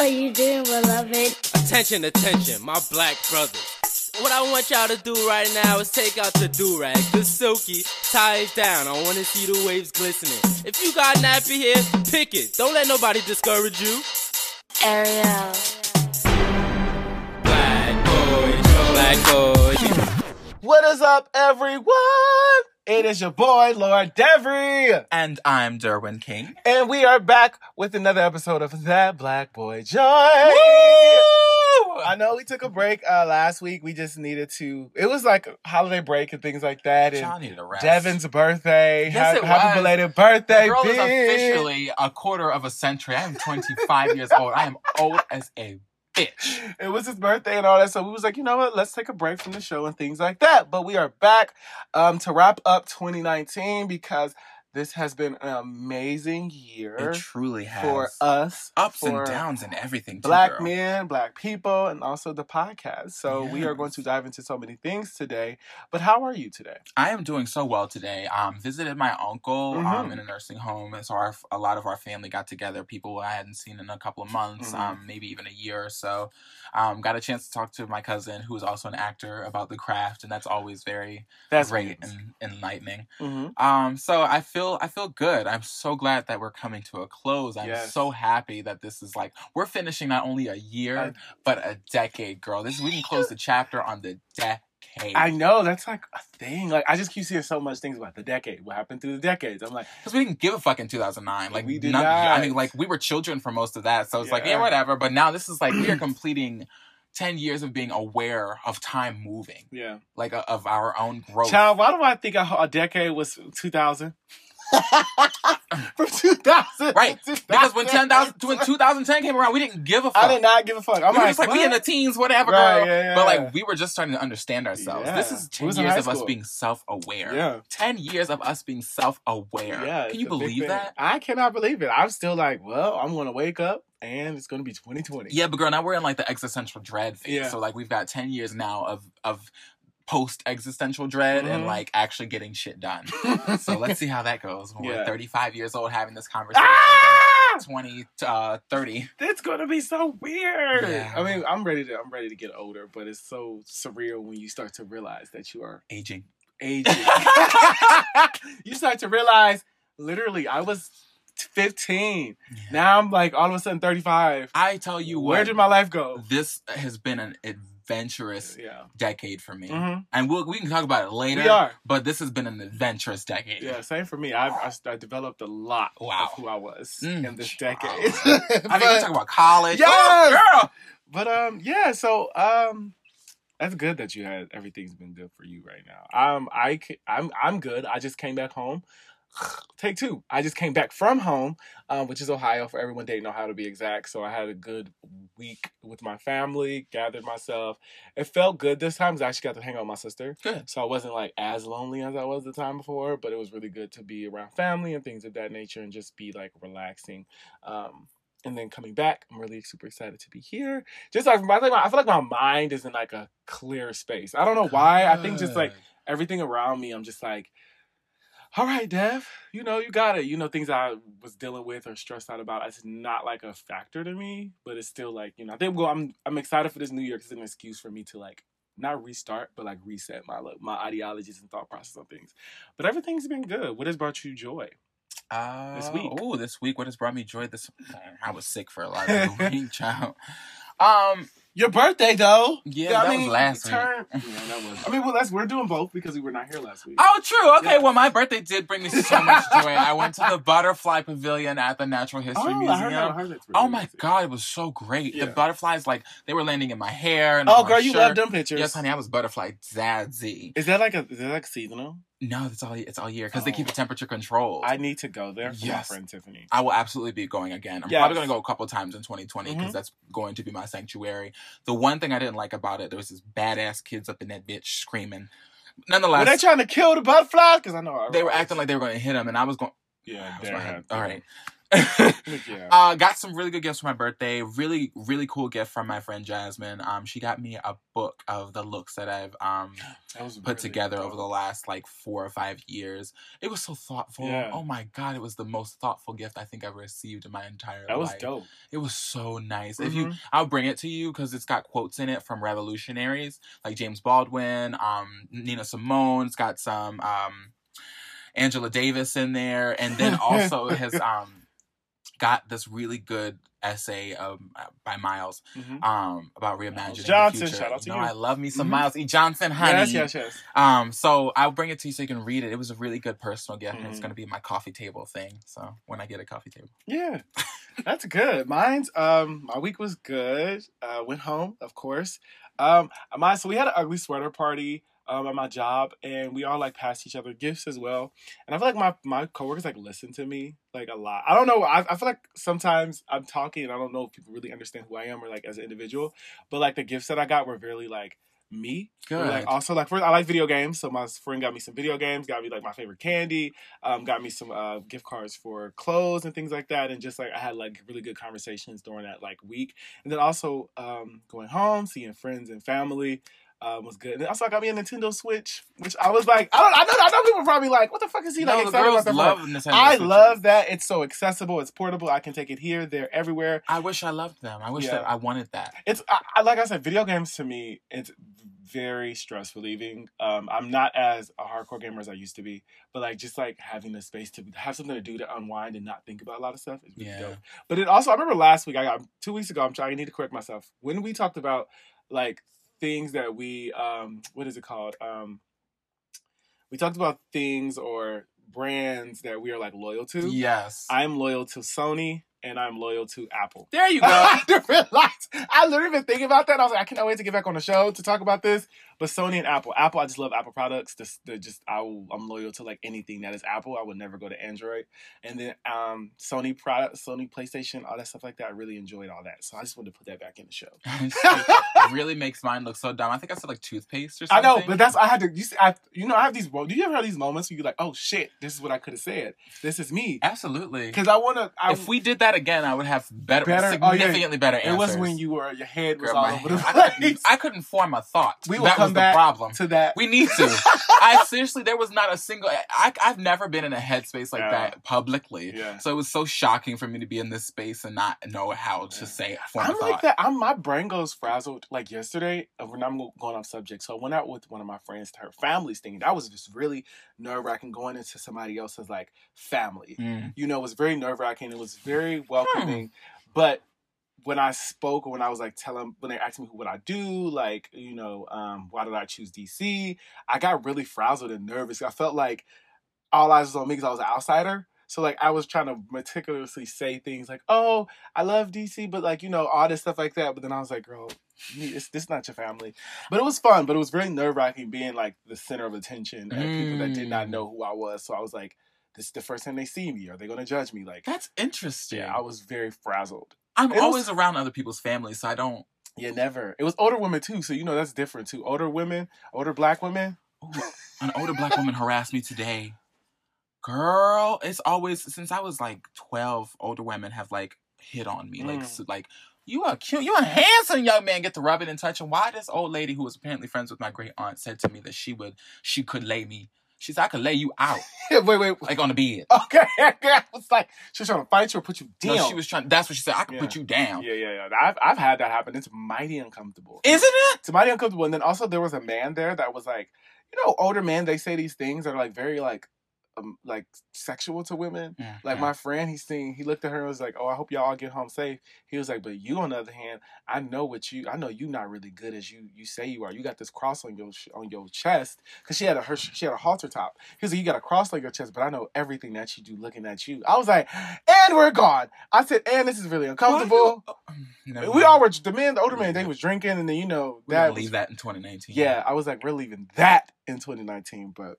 are you doing, beloved? Attention, attention, my black brothers. What I want y'all to do right now is take out the do-rag, the silky, tie it down. I want to see the waves glistening. If you got nappy hair, pick it. Don't let nobody discourage you. Ariel. Black boys, black boys. What is up, everyone? It is your boy, Lord Devery. And I'm Derwin King. And we are back with another episode of That Black Boy Joy. I know we took a break uh, last week. We just needed to, it was like a holiday break and things like that. Y'all And needed a rest. Devin's birthday. Yes, Ha- it happy was. belated birthday, The girl is officially a quarter of a century. I am 25 years old. I am old as a bitch. it was his birthday and all that. So we was like, you know what? Let's take a break from the show and things like that. But we are back um, to wrap up 2019 because this has been an amazing year It truly has. for us, Ups for and downs and everything. Too, black girl. men, black people, and also the podcast. So we are going to dive into so many things today. But how are you today? I am doing so well today. Um, visited my uncle um, Mhm. in a nursing home, and so our, a lot of our family got together. People I hadn't seen in a couple of months, Mhm. um, maybe even a year or so. Um, got a chance to talk to my cousin, who is also an actor, about the craft, and that's always very That's great and enlightening. hmm Um, so I feel I feel good. I'm so glad that we're coming to a close. I'm Yes. so happy that this is like we're finishing not only a year I- but a decade, girl. This we can close the chapter on the decade. I know that's like a thing. Like I just keep seeing so much things about the decade. What happened through the decades? I'm like, because we didn't give a fuck in 2009. Like We did none- I mean, like we were children for most of that, so it's like Yeah. yeah, whatever. But now this is like we are completing. 10 years of being aware of time moving, yeah. like uh, of our own growth. Child, why do I think a, a decade was 2000? From 2000. Right. to Because when 2000. 10,000 when 2010 came around, we didn't give a fuck. I did not give a fuck. I'm we were like, just like we in the what? teens, whatever, Right, girl. yeah, yeah, But like we were just starting to understand ourselves. Yeah. This is ten years high of us being self-aware. Yeah. Ten years of us being self-aware. Yeah, Can you believe that? I cannot believe it. I'm still like, well, I'm gonna wake up and it's gonna be 2020. Yeah, but girl, now we're in like the existential dread phase. Yeah. So like we've got ten years now of of post existential dread and Mhm. like actually getting shit done. so let's see how that goes when Yeah. we're 35 years old having this conversation. Ah! 20 uh 30 It's gonna be so weird. Yeah. I mean, I'm ready to I'm ready to get older, but it's so surreal when you start to realize that you are aging aging. you start to realize, literally, I was 15. Now I'm like all of a sudden 35. i tell you what Where did my life go? this has been an adventurous Yeah. decade for me hmm and we'll, we can talk about it later but this has been an adventurous decade Yeah, same for me. I, I, I developed a lot Wow. of who I was Mm. in this Wow. decade. i mean we But- talk about college Yes! oh, girl But um, yeah. So um, that's good that you had everything's been good for you right now. Um, I I'm I'm good. I just came back home. Take two. I just came back from home, um, which is Ohio. For everyone know how to be exact, so I had a good week with my family. Gathered myself. It felt good this time because I actually got to hang out with my sister. Good. So I wasn't like as lonely as I was the time before, but it was really good to be around family and things of that nature and just be like relaxing. Um, and then coming back, I'm really super excited to be here. Just like my, I feel like my mind is in like a clear space. I don't know why. I think just like everything around me, I'm just like, all right, Dev, you know, you got it. You know, things I was dealing with or stressed out about, it's not like a factor to me, but it's still like, you know, I think well, I'm I'm excited for this new year because it's an excuse for me to like not restart, but like reset my like, my ideologies and thought process on things. But everything's been good. What has brought you joy? Uh, This week. Oh, this week. What has brought me joy? This I was sick for a lot of the week, child. Um, Your birthday, though. Yeah, that was last week. turn- Yeah, that was. I mean, well, that's we're doing both because we were not here last week. oh, true. Okay, Yeah. well, my birthday did bring me so much joy. I went to the Butterfly Pavilion at the Natural History Oh, I Museum. heard that. I heard that's Oh my nice. god, it was so great. Yeah. The butterflies, like they were landing in my hair and Oh, on my girl, you shirt. love them pictures. Yes, honey, I was butterfly zadzy. Is that like a is that like seasonal? No, it's all it's all year because they Oh. keep the temperature controlled. I need to go there for Yes. my friend Tiffany. I will absolutely be going again. I'm Yes. probably going to go a couple times in 2020 because Mhm. that's going to be my sanctuary. The one thing I didn't like about it, there was this badass kids up in that bitch screaming. Nonetheless, were they trying to kill the butterfly? Because I know I they were acting like they were going to hit him, and I was going. yeah, I was going, all right. yeah. Uh, got some really good gifts for my birthday. Really, really cool gift from my friend Jasmine. Um, she got me a book of the looks that I've um That put really together over the last like four or five years. It was so thoughtful. Yeah. Oh my god, it was the most thoughtful gift I think I've received in my entire life. That was dope. It was so nice. If you, Mhm. I'll bring it to you because it's got quotes in it from revolutionaries like James Baldwin, um, Nina Simone. It's got some um, Angela Davis in there, and then also has um, got this really good essay um, by Miles Mhm. um, about reimagining Johnson, the future. shout out to know, you. I love me some Mhm. Miles E. Johnson, honey. Yes, yes, yes. Um, so I'll bring it to you so you can read it. It was a really good personal gift, and it's Mhm. going to be my coffee table thing. So when I get a coffee table, Yeah, that's good. Mine's um, my week was good. Uh, went home, of course. Um, mine. So we had an ugly sweater party um at my job, and we all like passed each other gifts as well. And I feel like my my coworkers like listen to me like a lot. I don't know. I I feel like sometimes I'm talking, and I don't know if people really understand who I am or like as an individual. But like the gifts that I got were really like me. Good. Like also like first I like video games, so my friend got me some video games, got me like my favorite candy, um, got me some uh, gift cards for clothes and things like that, and just like I had like really good conversations during that like week, and then also um, going home, seeing friends and family. Um, was good. And also, I got me a Nintendo Switch, which I was like, I don't, I know, I know people probably like, what the fuck is he no, like excited about that? love? Nintendo I Switches. love that. It's so accessible. It's portable. I can take it here, there, everywhere. I wish I loved them. I wish Yeah. that I wanted that. it's I, I, like I said, video games to me, it's very stress relieving. Um, I'm not as a hardcore gamer as I used to be, but like just like having the space to have something to do to unwind and not think about a lot of stuff is really Yeah. dope. But it also, I remember last week, I got two weeks ago. I'm trying. I need to correct myself when we talked about like things that we um, what is it called? Um, we talked about things or brands that we are like loyal to. Yes. I'm loyal to Sony and I'm loyal to Apple. there you go. I. I literally been thinking about that. I was like, I cannot wait to get back on the show to talk about this. But Sony and Apple, Apple, I just love Apple products. This, they're just, I will, I'm loyal to like anything that is Apple. I would never go to Android. And then um, Sony products, Sony PlayStation, all that stuff like that. I really enjoyed all that. So I just wanted to put that back in the show. it really makes mine look so dumb. I think I said like toothpaste or something. I know, but that's I had to. You, see, I, you know, I have these. Do you ever have these moments where you're like, "Oh shit, this is what I could have said. This is me." absolutely. Because I want to. If we did that again, I would have better, Better- oh, yeah. significantly better it was when you were your head was Girl, all over the hair- I, couldn't, place. I couldn't form a thought. We will that come was the problem. to that. We need to. I seriously, there was not a single. I, I've never been in a headspace like Yeah. that publicly. Yeah. So it was so shocking for me to be in this space and not know how to Yeah. say I'm like that. I'm my brain goes frazzled. Like yesterday, uh, when I'm going off subject, so I went out with one of my friends to her family's thing. That was just really nerve wracking going into somebody else's like family. Mm. You know, it was very nerve wracking. It was very welcoming, but when I spoke or when I was like telling when they asked me what I do, like you know, um, why did I choose DC? I got really frazzled and nervous. I felt like all eyes was on me because I was an outsider. So like I was trying to meticulously say things like, "Oh, I love DC," but like you know all this stuff like that. But then I was like, "Girl, it's this not your family." But it was fun. But it was very nerve wracking being like the center of attention and people that did not Mm. know who I was. So I was like, "This is the first time they see me. Are they going to judge me?" Like, That's interesting. yeah, I was very frazzled. I'm it was- always around other people's families, so I don't. Yeah, never. It was older women too, so you know that's different too. Older women, older black women. Ooh, an older black woman harassed me today. Girl, it's always since I was like twelve. Older women have like hit on me, like Mm. so, like you are cute, you a handsome young man. Get to rub it and touch. And why this old lady who was apparently friends with my great aunt said to me that she would, she could lay me. She said I could lay you out, wait, wait. like on the bed. Okay, I was like, she was trying to fight you or put you down. No, she was trying. That's what she said. I could Yeah. put you down. Yeah, yeah, yeah. I've I've had that happen. It's mighty uncomfortable. Isn't it? It's mighty uncomfortable. And then also there was a man there that was like, you know, older men. They say these things that are like very like, um, like sexual to women. Like my friend, he's seen he looked at her and was like, "Oh, I hope y'all all get home safe." He was like, "But you, on the other hand, I know what you, I know you not really good as you you say you are. You got this cross on your on your chest because she had a her she had a halter top. He was like, you got a cross on your chest, but I know everything that you do looking at you. I was like, and we're gone. I said, and this is really uncomfortable. Never We mind. all were the men, the older men, they was drinking, and then you know We're that was leave that in 2019. yeah, I was like, we're leaving that in 2019. But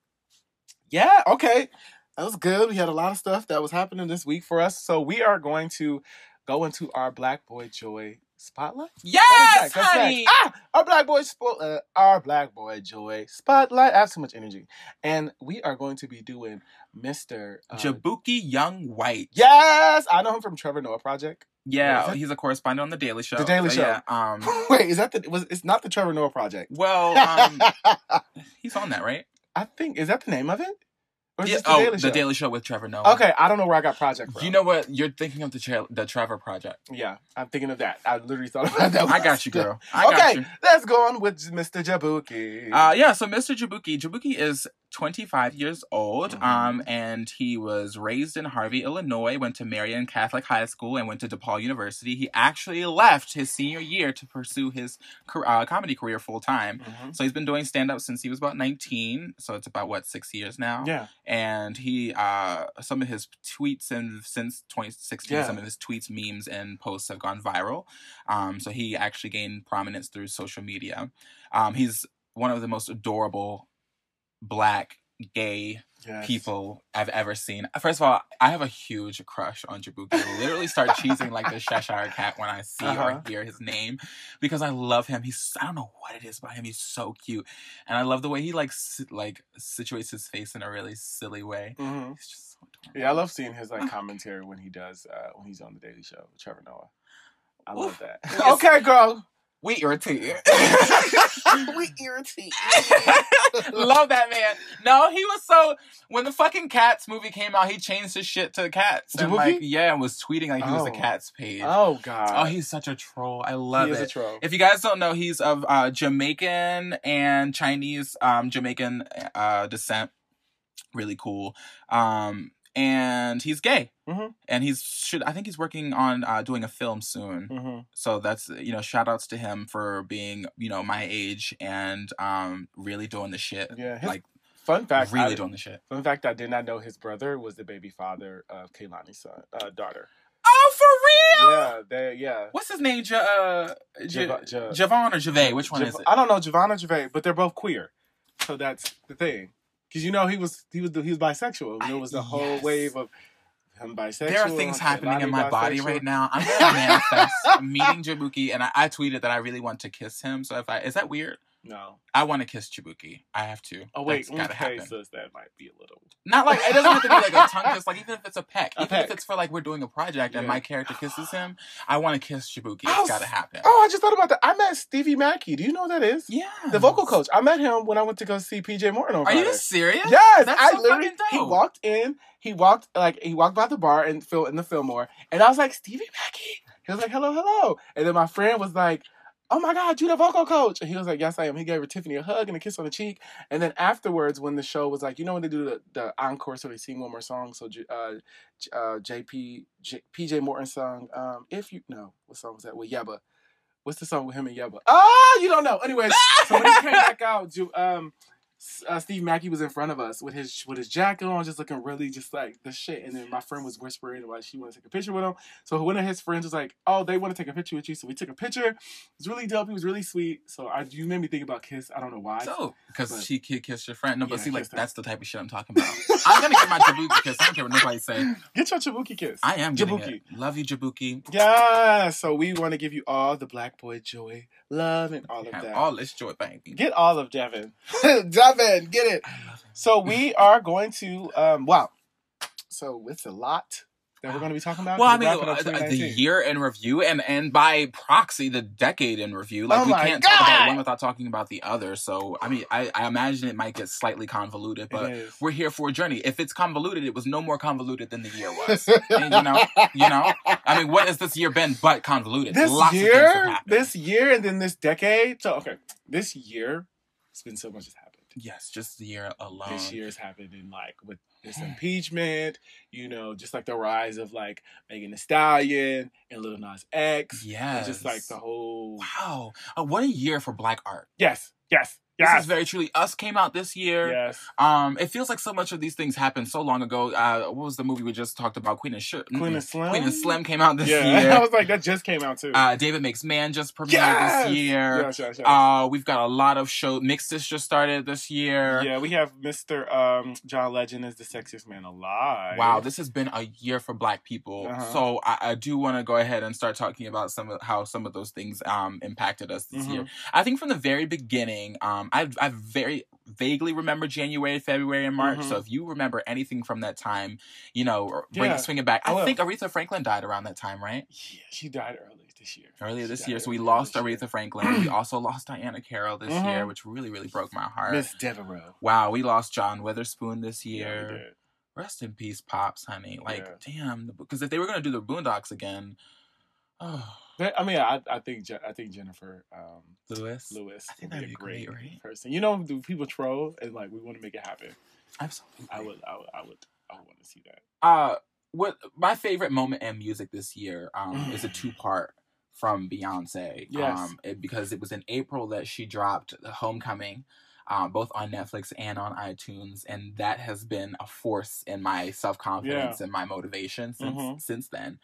yeah, okay. That was good. We had a lot of stuff that was happening this week for us. So we are going to go into our Black Boy Joy Spotlight. Yes? Honey. Ah, our black boy, spo- uh, our black boy Joy Spotlight. I have so much energy, and we are going to be doing Mister. Uh, Jaboukie Young White. yes, I know him from Trevor Noah Project. Yeah, he's a correspondent on the Daily Show. The Daily So, Show. Yeah. Um. Wait, is that the? Was it's not the Trevor Noah Project? Well, um, he's on that, right? I think is that the name of it? Or is Yeah. the oh, Daily the Show? Daily Show with Trevor Noah. Okay, I don't know where I got Project from. You know what? You're thinking of the Tre- the Trevor Project. Yeah, I'm thinking of that. I literally thought about that. I got you, girl. I got okay, you. let's go on with Mr. Jaboukie. Uh, yeah, so Mr. Jaboukie, Jaboukie is 25 years old, Mhm. um, and he was raised in Harvey, Illinois, went to Marian Catholic High School, and went to DePaul University. He actually left his senior year to pursue his uh, comedy career full time. Mhm. So he's been doing stand up since he was about 19, so it's about, what, six years now? Yeah. And he, uh, some of his tweets and since 2016, Yeah. some of his tweets, memes, and posts have gone viral. Um, so he actually gained prominence through social media. Um, he's one of the most adorable black gay Yes. people I've ever seen. First of all, I have a huge crush on Jaboukie. I literally start cheesing like the Cheshire cat when I see Uh-huh. or hear his name because I love him. He's I don't know what it is about him. He's so cute, and I love the way he like si- like situates his face in a really silly way. Mhm. He's just so adorable. Yeah, I love seeing his like commentary when he does uh when he's on the Daily Show with Trevor Noah. I love that. Okay, girl. We irritate. we irritate. Love that man. No, he was so when the fucking Cats movie came out, he changed his shit to the Cats. And like, yeah, and was tweeting like he was the Oh. Cats page. Oh God. Oh, he's such a troll. I love he is a troll. If you guys don't know, he's of uh, Jamaican and Chinese, um, Jamaican uh, descent. Really cool. Um, and he's gay. Mhm. And he's should I think he's working on uh, doing a film soon. hmm So that's you know shout outs to him for being you know my age and um really doing the shit. Yeah. His like fun fact. really I, doing the shit. Fun fact: I did not know his brother was the baby father of Kehlani's son, uh, daughter. Oh, for real? Yeah. They. Yeah. What's his name? Ja- uh, J- Ja- Javon or Javay? Which one Jav- is it? I don't know, Javon or Javay, but they're both queer. So that's the thing. Because you know he was he was he was bisexual. There was a whole wave of him bisexual. There are things happening in my body right now. I'm gonna manifest meeting Jaboukie, and I, I tweeted that I really want to kiss him. So if I is that weird? No. I want to kiss Jaboukie. I have to. Oh wait, That's gotta okay, happen. sis, that might be a little. Not like it doesn't have to be like a tongue kiss. Like even if it's a peck, A even peck. if it's for like we're doing a project and my character kisses him, I want to kiss. Oh, It's gotta happen. Oh, I just thought about that. I met Stevie Mackey. Do you know who that is? yeah, The vocal coach. I met him when I went to go see PJ Morton on Are you serious? Yes, That's I so literally. He walked in. He walked like he walked by the bar and Phil in the Fillmore, and I was like Stevie Mackey. He was like, "Hello, hello," and then my friend was like, "Oh my God, you the vocal coach?" And he was like, "Yes, I am." He gave her Tiffany a hug and a kiss on the cheek, and then afterwards, when the show was like, you know, when they do the, the encore, so they sing one more song. So J- uh, uh, JP J, PJ Morton song, um, if you no, what song was that with Yebba? What's the song with him and Yebba? Oh, you don't know. Anyways, so when he came back out, um, uh, Steve Mackey was in front of us with his with his jacket on, just looking really just like the shit. And then my friend was whispering about she wanted to take a picture with him. So one of his friends was like, "Oh, they want to take a picture with you." So we took a picture. It was really dope. He was really sweet. So I, you made me think about Kiss. I don't know why. So, because she ki- kissed your friend. No, but Yeah, see, like her. that's the type of shit I'm talking about. I'm gonna get my Jaboukie kiss. I don't care what nobody say. Get your Jaboukie kiss. I am Jaboukie. it. Love you, Jaboukie. Yeah. So we want to give you all the black boy joy, love, and all of that. all this joy, baby. Get all of Devin. Devin, get it. I love him. So we are going to um wow. So it's a lot that we're going to be talking about. Well, I mean, we're wrapping up uh, the year in review, and and by proxy, the decade in review. Like Oh we can't talk about one without talking about the other. So, I mean, I, I imagine it might get slightly convoluted, but we're here for a journey. If it's convoluted, it was no more convoluted than the year was. And, you know, you know, I mean, what has this year been but convoluted? this Lots of things have year, this year, and then this decade. So okay, this year, it's been so much has happened. Yes, just the year alone. This year's in like with this impeachment, you know, just like the rise of like Megan Thee Stallion and Lil Nas X. Yes. Just like the whole Wow, uh, what a year for Black art. yes, yes, This is very truly us came out this year. yes. Um, it feels like so much of these things happened so long ago. Uh, what was the movie we just talked about? Queen and Sh- Queen and Slim. Queen and Slim came out this year. yeah, I was like that just came out too. Uh, David Makes Man just premiered yes! this year. Yes, yes, yes. Uh, we've got a lot of show. Mixed just started this year. yeah, we have Mr. Um, John Legend is the sexiest man alive. Wow, this has been a year for Black people. Uh-huh. So I, I do want to go ahead and start talking about some of how some of those things um impacted us this year. Mm-hmm. I think from the very beginning, um, I I very vaguely remember January, February, and March. Mhm. So if you remember anything from that time, you know, bring Yeah, it swing it back. I I, think Aretha Franklin died around that time, right? Yeah, she died early this year. Earlier She this year. So we lost year. Aretha Franklin. we also lost Diahann Carroll this Mhm. year, which really, really broke my heart. Miss Devereaux. Wow, we lost John Witherspoon this Yeah, year. we did. Rest in peace, pops, honey. Like, Yeah. damn, because if they were gonna do the Boondocks again, I mean, I, I think I think Jennifer um, Lewis, Lewis I think would be a great, great, right? person. You know, do people troll and like we want to make it happen? absolutely. I would, I would, I would, I would want to see that. Uh, what my favorite moment in music this year um is a two part from Beyonce. Yes. Um, it- because it was in April that she dropped Homecoming. Um, both on Netflix and on iTunes, and that has been a force in my self confidence and my motivation since Mhm. since then.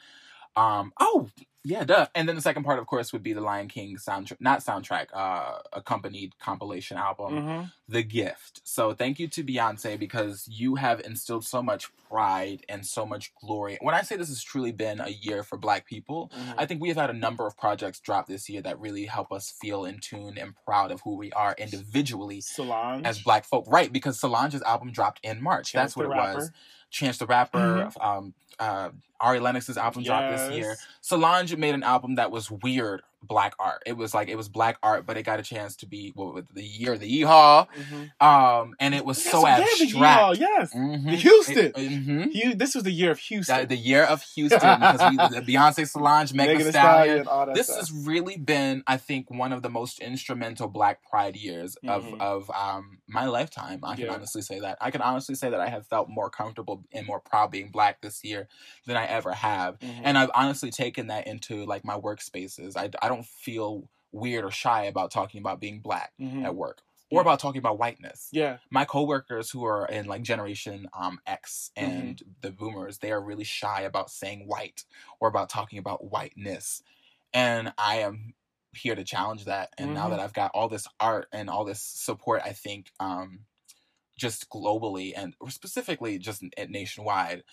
Um, oh yeah, duh. And then the second part, of course, would be the Lion King soundtrack, not soundtrack, uh, accompanied compilation album. Mm-hmm. The Gift. So thank you to Beyonce because you have instilled so much pride and so much glory. When I say this has truly been a year for Black people, Mm-hmm. I think we have had a number of projects drop this year that really help us feel in tune and proud of who we are individually Solange as Black folk. Right, because Solange's album dropped in March. Chance That's what it was. Chance the Rapper, um, uh, Ari Lennox's album dropped this year. Solange made an album that was weird black art. It was like it was black art, but it got a chance to be what it, the year of the yeehaw. Mhm. Um, and it was so Yes, the abstract. year, yes, Mhm. The Houston. It- mhm. Hu- this was the year of Houston. The, the year of Houston because we the Beyonce, Solange, Megan Thee Stallion. This stuff. has really been, I think, one of the most instrumental Black Pride years of Mhm. of um my lifetime. I can Yeah. honestly say that. I can honestly say that I have felt more comfortable and more proud being Black this year than I ever have Mhm. and I've honestly taken that into like my workspaces. I, I don't feel weird or shy about talking about being black Mhm. at work Yeah. or about talking about whiteness. yeah, My coworkers who are in like generation um, X Mm-hmm. and the boomers, they are really shy about saying white or about talking about whiteness. And I am here to challenge that. And now Mhm. that I've got all this art and all this support, I think um, just globally and specifically just nationwide,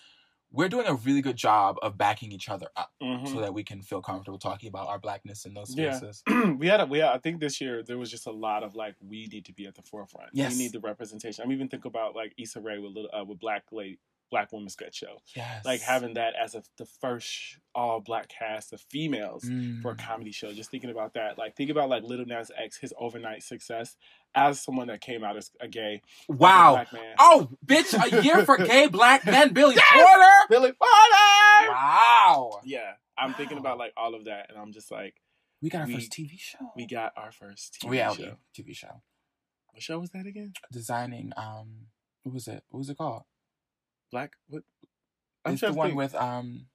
we're doing a really good job of backing each other up Mhm. so that we can feel comfortable talking about our blackness in those spaces. Yeah. we had a, we had, I think this year there was just a lot of like we need to be at the forefront. Yes. We need the representation. I'm even thinking about like Issa Rae with little uh, with Black Lady Black Woman Sketch Show. Yes. Like having that as a, the first all black cast of females for a Mm. comedy show. Just thinking about that. Like think about like Little Nas X, his overnight success as someone that came out as a gay a Wow. man. Oh, bitch, a year for gay black men, Billy Porter. Billy Porter. Wow. Yeah, I'm thinking about like all of that, and I'm just like, We got our We- first TV show. we got our first TV reality show. TV show. What show was that again? Designing um what was it? What was it called? Black. What? I'm it's the one think. with um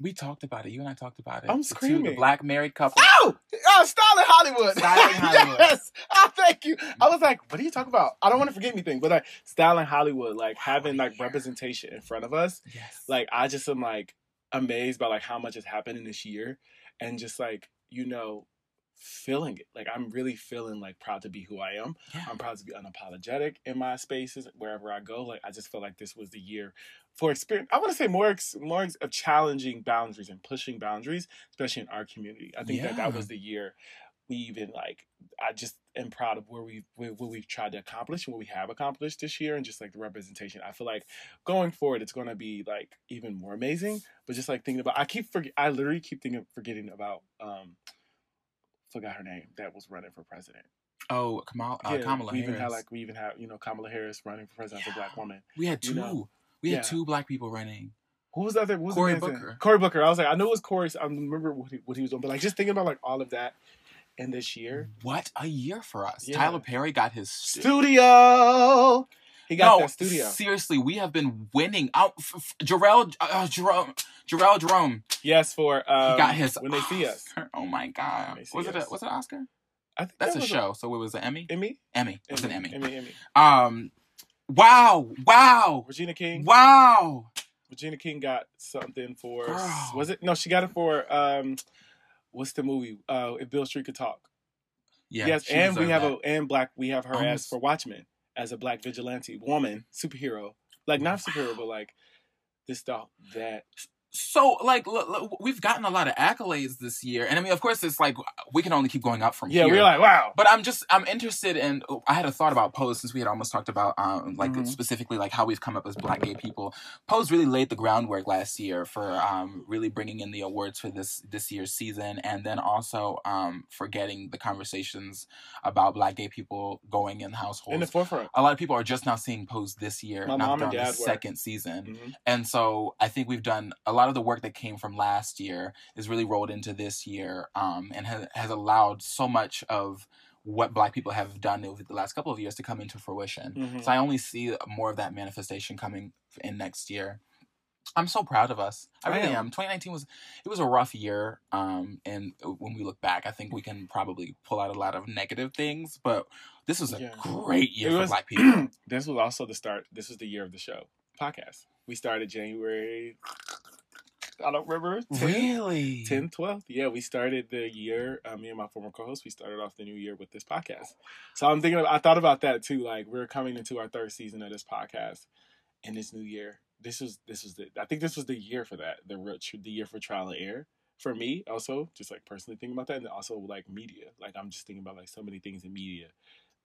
we talked about it. You and I talked about it. I'm The two- screaming. the black married couple. Oh, oh, Styling Hollywood. Styling Hollywood. yes. Oh, thank you. I was like, what are you talking about? I don't want to forget anything, but like Styling Hollywood, like having like yeah. representation in front of us. Yes. Like I just am like amazed by like how much has happened in this year, and just like you know, feeling it. Like I'm really feeling like proud to be who I am. yeah. I'm proud to be unapologetic in my spaces wherever I go. Like I just feel like this was the year for experience. I want to say more ex- more ex- of challenging boundaries and pushing boundaries, especially in our community. I think that that was the year we even like. I just am proud of where we what we've tried to accomplish and what we have accomplished this year, and just like the representation. I feel like going forward, it's going to be like even more amazing. But just like thinking about, I keep forget. I literally keep thinking forgetting about. um Forgot her name that was running for president. Oh, Kamala, uh, Yeah, Kamala we Harris. even had like we even have you know Kamala Harris running for president as a black woman. we had two. you know, we had yeah. two black people running. Who was the other? Who was Cory? Booker. Cory Booker. I was like, I know it was Cory. I don't remember what he, what he was doing, but like just thinking about like all of that in this year. What a year for us. Yeah. Tyler Perry got his stu- Studio. He got no, that studio. seriously, we have been winning. Out, f- f- Jharrel, uh, Jerome, Jharrel Jerome, Yes, for um, he got his. when they see us. Oh my god, was it? A, was it Oscar? I think That's that a show. So it was an Emmy. Emmy. Emmy. It was an Emmy. Emmy. Emmy. Um, wow, wow, Regina King. wow. Regina King got something for. Girl. Was it? No, she got it for. um What's the movie? Uh, if Beale Street could talk. Yeah, yes, and we have that. a and black. We have her as Almost- for Watchmen as a black vigilante woman superhero. Like not superhero, but like this stuff that So, like, look, look, we've gotten a lot of accolades this year, and I mean, of course, it's like we can only keep going up from yeah, here. we're like wow. But I'm just I'm interested in. I had a thought about Pose since we had almost talked about um like Mhm. specifically like how we've come up as Black gay people. Pose really laid the groundwork last year for um really bringing in the awards for this this year's season, and then also um for getting the conversations about Black gay people going in households. in the forefront. a lot of people are just now seeing Pose this year, My not during the were. second season. Mhm. And so I think we've done a lot of the work that came from last year is really rolled into this year um, and has, has allowed so much of what Black people have done over the last couple of years to come into fruition. Mhm. So I only see more of that manifestation coming in next year. I'm so proud of us. I I really am. am. 2019 was it was a rough year, um, and when we look back, I think we can probably pull out a lot of negative things. But this was a Yeah. great year It for was- Black people. this was also the start. This was the year of the show podcast. We started January. I don't remember. 10, really? 10th, 12th. Yeah, we started the year. Uh, me and my former co-host, we started off the new year with this podcast. So I'm thinking. Of, I thought about that too. Like we're coming into our third season of this podcast in this new year. This was this was the. I think this was the year for that. The real the year for trial and error for me. Also, just like personally thinking about that, and also like media. Like I'm just thinking about like so many things in media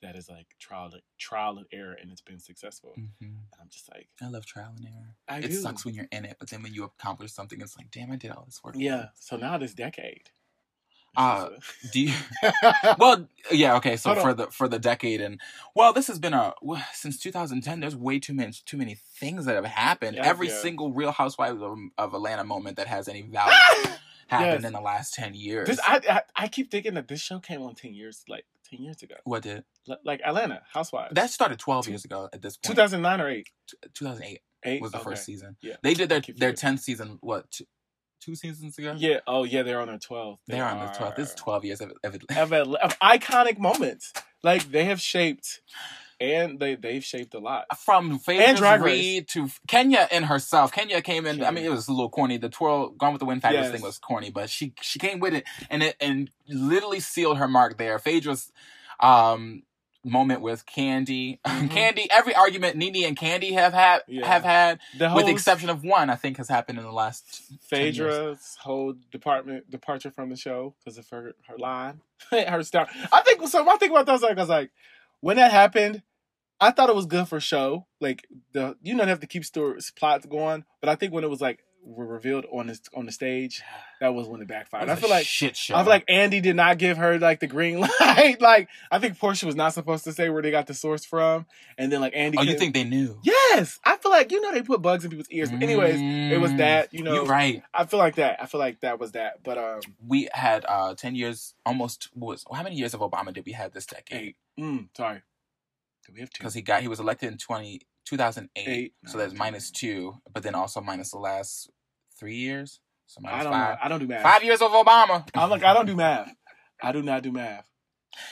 that is like trial trial and error, and it's been successful. Mhm. And I'm just like, I love trial and error. I it do. sucks when you're in it, but then when you accomplish something, it's like, damn, I did all this work. Yeah. So now this decade. Uh, Do you? Well, yeah, okay. So Hold for on. the for the decade and well, this has been a well, since 2010. There's way too many too many things that have happened. Yeah, Every yeah. single Real Housewives of, of Atlanta moment that has any value happened Yes. in the last 10 years. this, I, I I keep thinking that this show came on ten years, like ten years ago, what did L- like Atlanta Housewives. that started 12 years ago at this point. two thousand nine or eight. 2008 Eight was the Okay. first season. Yeah. They did their their forgetting. 10th season. What two, two seasons ago? Yeah. Oh yeah, they're on their twelfth. they're on their 12th. This is 12 years of, of Of, of iconic moments, like they have shaped, and they they've shaped a lot. from Phaedra Reed to Kenya in herself. Kenya came in. I mean, it was a little corny. The twirl, Gone with the Wind fabulous Yes. thing was corny, but she she came with it and it and literally sealed her mark there. Phaedra's um moment with Kandi, Mhm. Kandi. Every argument Nene and Kandi have had Yeah. have had, The with the exception of one, I think has happened in the last 10 years. Phaedra's whole department departure from the show because of her her line, her star. I think so. I think about that was like I was like, when that happened, I thought it was good for show. Like the you don't have to keep stories plots going, but I think when it was like were revealed on this on the stage, that was when it backfired. I feel like shit show. I feel like Andy did not give her like the green light. like I think Porsha was not supposed to say where they got the source from, and then like Andy. oh, you think they knew? Yes, I feel like you know they put bugs in people's ears. But anyways, it was Mm, that you know. You're right. I feel like that. I feel like that was that. But um, We had uh 10 years, almost was how many years of Obama did we have this decade? eight. Mm, sorry. Do we have two? because he got he was elected in 20, 2008 Eight. so that's minus two but then also minus the last three years so I don't know. five I don't do math. five years of obama I'm like I don't do math. I do not do math.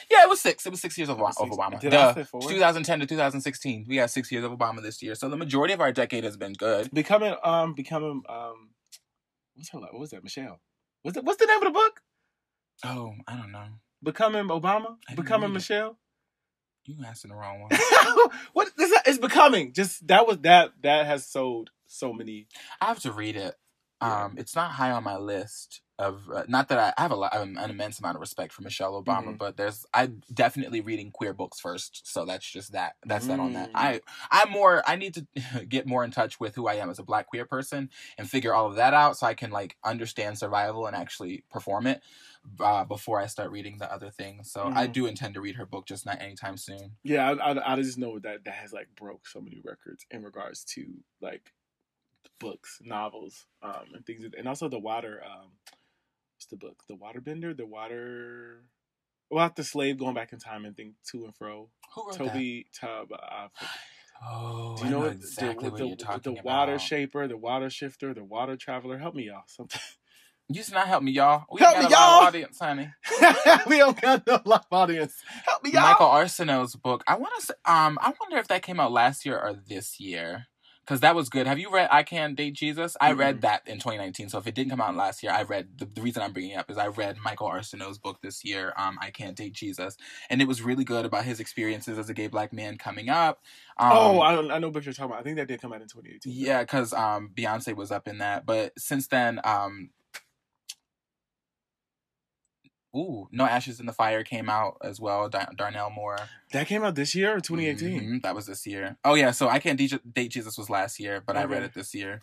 yeah it was six it was six years of, It of six. obama Did I Duh. say four? 2010 to 2016 we got six years of obama this year so the majority of our decade has been good Becoming um becoming um what's her what was that Michelle? What's the, what's the name of the book? oh i don't know Becoming Obama. Becoming it. Michelle. You asking the wrong one. What this is becoming? Just that was that that has sold so many. i have to read it. Um it's not high on my list of uh, not that I, I have a lot an immense amount of respect for Michelle Obama, Mhm. but there's I definitely reading queer books first, so that's just that. That's that on that. Mm. I I'm more I need to get more in touch with who I am as a black queer person and figure all of that out so I can like understand survival and actually perform it uh, before I start reading the other things. So I Mhm. do intend to read her book, just not anytime soon. Yeah, I, I, I just know that that has like broke so many records in regards to like books, novels, um, and things, and also the water. Um, what's the book? The Waterbender, the water. Well, the slave going back in time and think to and fro. Who wrote Toby Tub. Uh. Oh, do you know, know what- exactly the, what the, you're talking the about. water shaper, the water shifter, the water traveler? Help me, y'all. Something. You should not help me, y'all. We Help ain't me, got a y'all. audience, honey. we don't got no live audience. Help me, y'all. Michael Arceneaux's book. I want to. Um, I wonder if that came out last year or this year. Because that was good. Have you read I Can't Date Jesus? I read Mm-mm. that in 2019. So if it didn't come out last year, I read the, the reason I'm bringing it up is I read Michael Arceneaux's book this year, um, I Can't Date Jesus, and it was really good about his experiences as a gay black man coming up. Um, oh, I, I know what you're talking about. I think that did come out in 2018. yeah, because um, Beyonce was up in that, but since then, um, ooh, No Ashes in the Fire came out as well. Dar- Darnell Moore. That came out this year or 2018? Mhm, that was this year. Oh yeah, so I can't date, date Jesus was last year, but I read it this year.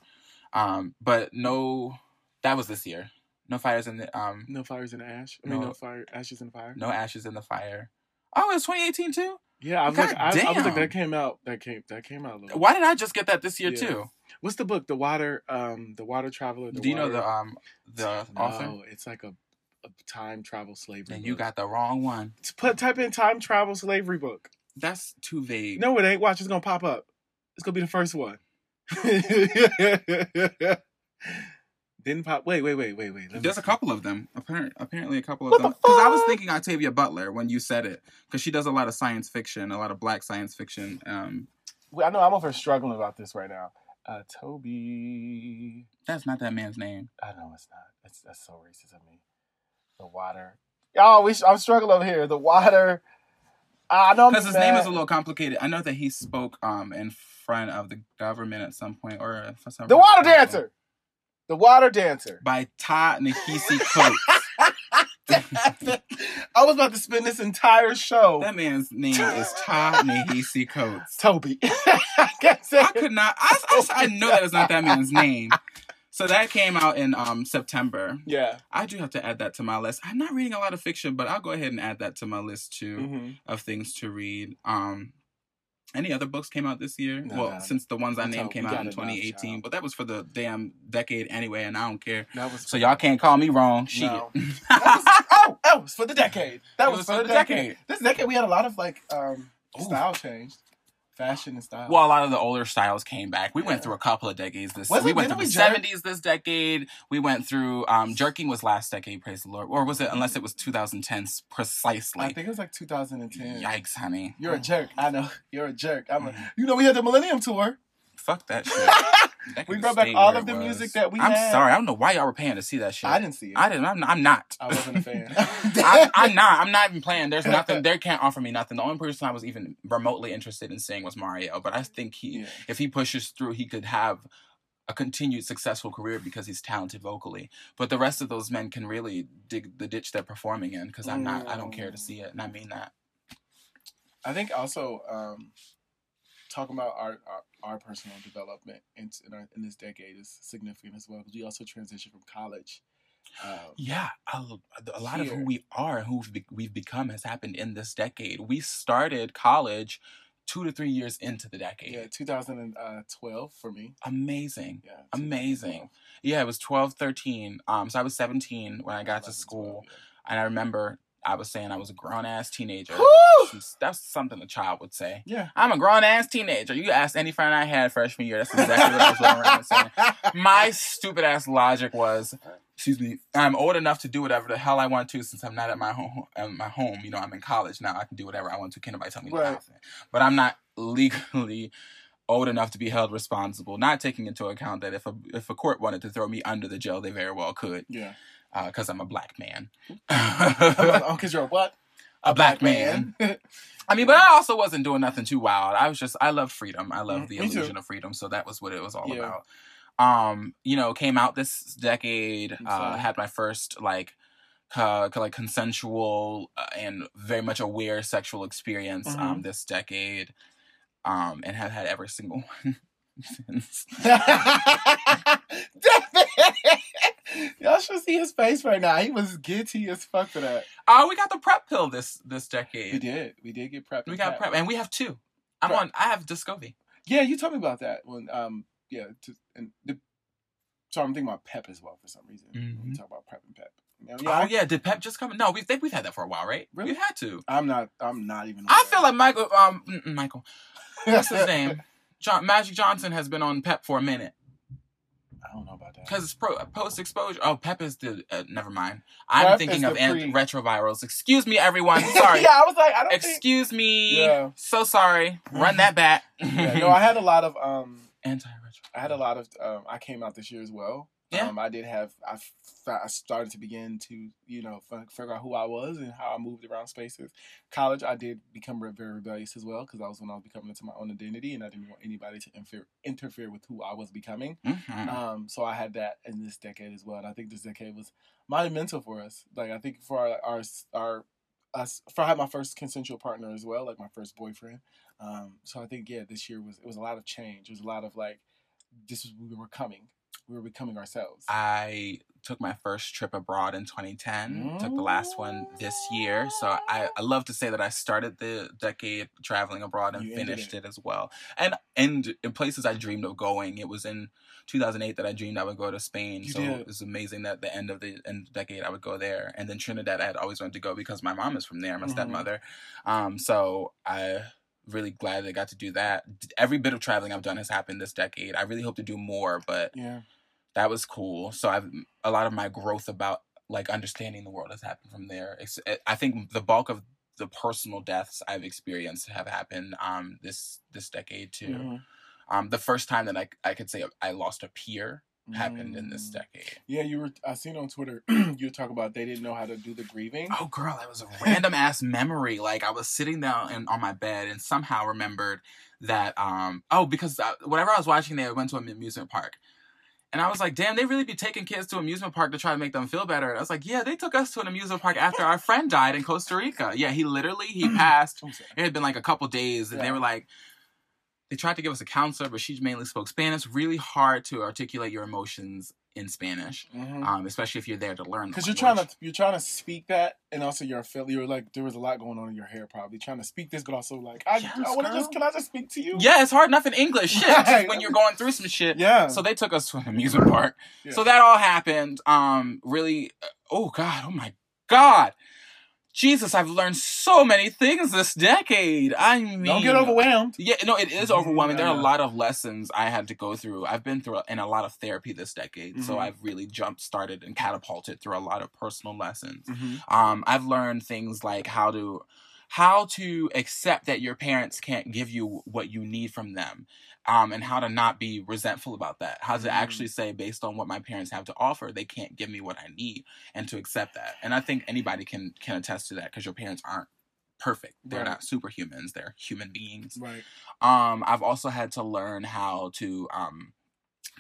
Um, but no, that was this year. No fires in the um, No fires in the ash. I mean, no, No. fire ashes in the fire. no ashes in the fire. Oh, it was 2018 too. Yeah, I was God like, I, I was like, that came out. That came. That came out. A little. Why did I just get that this year Yeah. too? What's the book? The water. Um, the water traveler. The Do you know the um the author? No, it's like a, time travel slavery. Then you got the wrong one. put type in time travel slavery book. That's too vague. No, it ain't. Watch, it's gonna pop up. It's gonna be the first one. Didn't pop. Wait, wait, wait, wait, wait. Let There's a couple of them. Apparently, apparently a couple of What them. Because I was thinking Octavia Butler when you said it, because she does a lot of science fiction, a lot of black science fiction. Um, I know I'm over struggling about this right now. Uh, Toby. that's not that man's name. I know it's not. It's that's so racist of me. The water. Oh, we. I'm struggling over here. The water. I know. Because his name is a little complicated. I know that he spoke um in front of the government at some point, or for some The water dancer. The water dancer. by Ta Nehisi Coates. I was about to spend this entire show. that man's name is Ta Nehisi Coates. Toby. I I could not. I, I, I know that is not that man's name. So that came out in um September. Yeah. I do have to add that to my list. I'm not reading a lot of fiction, but I'll go ahead and add that to my list too hmm of things to read. Um, any other books came out this year? No, well, no. since the ones I named came out in 2018, child. but that was for the damn decade anyway, and I don't care. That was So y'all can't call me wrong. Shit. No. That was, oh, that was for the decade. That It was, for the decade. This decade we had a lot of like um Ooh. style change, fashion and style. Well, a lot of the older styles came back. We went through a couple of decades. This Was we it- went through the we jerk? seventies this decade. We went through um jerking was last decade, praise the Lord. Or was it unless it was 2010 precisely? I think it was like 2010. Yikes, honey. You're a jerk. I know. You're a jerk. I'm a, Mhm. you know we had the Millennium Tour. Fuck that shit. We brought back all of the music that we I'm had. sorry. I don't know why y'all were paying to see that shit. I didn't see it. I didn't. I'm, I'm not. I wasn't a fan. I, I'm not. I'm not even playing. There's nothing. They can't offer me nothing. The only person I was even remotely interested in seeing was Mario. But I think he, Yeah. if he pushes through, he could have a continued successful career because he's talented vocally. But the rest of those men can really dig the ditch they're performing in because I'm not. I don't care to see it, and I mean that. I think also um, talking about our, our our personal development in in, our, in this decade is significant as well because we also transitioned from college. Um, Yeah, a, a lot of who we are who we've, be- we've become has happened in this decade. We started college two to three years into the decade. yeah, 2012 for me. Amazing. Yeah, Amazing. Yeah, it was 12, 13. Um, so I was 17 when I got to school. 12, And I remember I was saying I was a grown ass teenager. That's- something a child would say. Yeah. I'm a grown ass teenager. You ask any friend I had freshman year, that's exactly what I was going around saying. My stupid ass logic was, excuse me, I'm old enough to do whatever the hell I want to since I'm not at my home. At my home, you know, I'm in college now. I can do whatever I want to. Can't nobody tell me Right. nothing. But I'm not legally old enough to be held responsible. Not taking into account that if a if a court wanted to throw me under the jail, they very well could, yeah. Because I'm a black man. oh, because you're a what? a black man. I mean, but I also wasn't doing nothing too wild. I was just I love freedom. I love Mhm, the me too. illusion of freedom. So that was what it was all Yeah. about. Um, you know, came out this decade. Uh, had my first like. Uh, like consensual uh, and very much aware sexual experience um Mhm. this decade um and have had every single one since Y'all should see his face right now. He was giddy as fuck for that. oh we got the prep pill this this decade. We did. We did get prepped. we got prepped. prep and we have two i'm Prep. on i have discovery Yeah, you told me about that when um yeah to, and the, so I'm thinking about Pep as well for some reason. When we talk about Prep and Pep. Know, oh I, yeah did pep just come no we think we've had that for a while right Really? we've had to I'm not. I'm not even. I feel like Michael, um, Michael, what's his name? John, Magic Johnson has been on Pep for a minute I don't know about that. because it's pro, post exposure. Oh, Pep is the. Uh, never mind. I'm Pep thinking of pre- retrovirals. Excuse me, everyone. Sorry. yeah, I was like, I don't think. Excuse me. Yeah. So sorry. Run that back. Yeah, no, I had a lot of um Anti-retro. I had a lot of. Um, I came out this year as well. Yeah. Um, I did have. I, f- I started to begin to you know f- figure out who I was and how I moved around spaces. College, I did become re- very rebellious as well because I was when I was becoming into my own identity and I didn't want anybody to interfere interfere with who I was becoming. Mhm. Um, so I had that in this decade as well, and I think this decade was monumental for us. Like I think for our our, our us, for I had my first consensual partner as well, like my first boyfriend. Um, so I think yeah, this year was it was a lot of change. It was a lot of like this is we were coming, we were becoming ourselves. I took my first trip abroad in 2010. Took the last one this year. So I, I love to say that I started the decade traveling abroad and You finished it. as well. And and in places I dreamed of going. It was in 2008 that I dreamed I would go to Spain. You so did. it was amazing that the end of the end of the decade I would go there. And then Trinidad I had always wanted to go because my mom is from there, my Mhm. stepmother. Um, so I really glad that I got to do that. Every bit of traveling I've done has happened this decade. I really hope to do more, but yeah, that was cool. So I've a lot of my growth about like understanding the world has happened from there. It's, it, I think the bulk of the personal deaths I've experienced have happened um this this decade too. Mhm. Um, the first time that I I could say I lost a peer happened in this Mm. decade. Yeah, you were. I seen on Twitter you talk about they didn't know how to do the grieving. Oh girl, that was a random ass memory. Like I was sitting down and on my bed and somehow remembered that um oh because uh, whatever I was watching there, I went to an amusement park. And I was like, damn, they really be taking kids to amusement park to try to make them feel better. And I was like, yeah, they took us to an amusement park after our friend died in Costa Rica. Yeah, he literally he passed. It had been like a couple days, and they were like, they tried to give us a counselor, but she mainly spoke Spanish. Really hard to articulate your emotions in Spanish, Mhm. um, especially if you're there to learn. Because you're trying to you're trying to speak that, and also you're feel you're like there was a lot going on in your hair, probably trying to speak this, but also like I, Yes, I want to just can I just speak to you? Yeah, it's hard enough in English. Shit, Right. when you're going through some shit. yeah. So they took us to an amusement park. Yeah. So that all happened. Um, really. Oh God. Oh my God. Jesus, I've learned so many things this decade. I mean, don't get overwhelmed. Yeah, no, it is overwhelming. There are a lot of lessons I had to go through. I've been through in a lot of therapy this decade, so Mhm. I've really jump started and catapulted through a lot of personal lessons. Mhm. Um, I've learned things like how to how to accept that your parents can't give you what you need from them, um, and how to not be resentful about that. How to Mm. actually say, based on what my parents have to offer, they can't give me what I need, and to accept that. And I think anybody can can attest to that because your parents aren't perfect. They're Right. not superhumans. They're human beings. Right. Um, I've also had to learn how to um,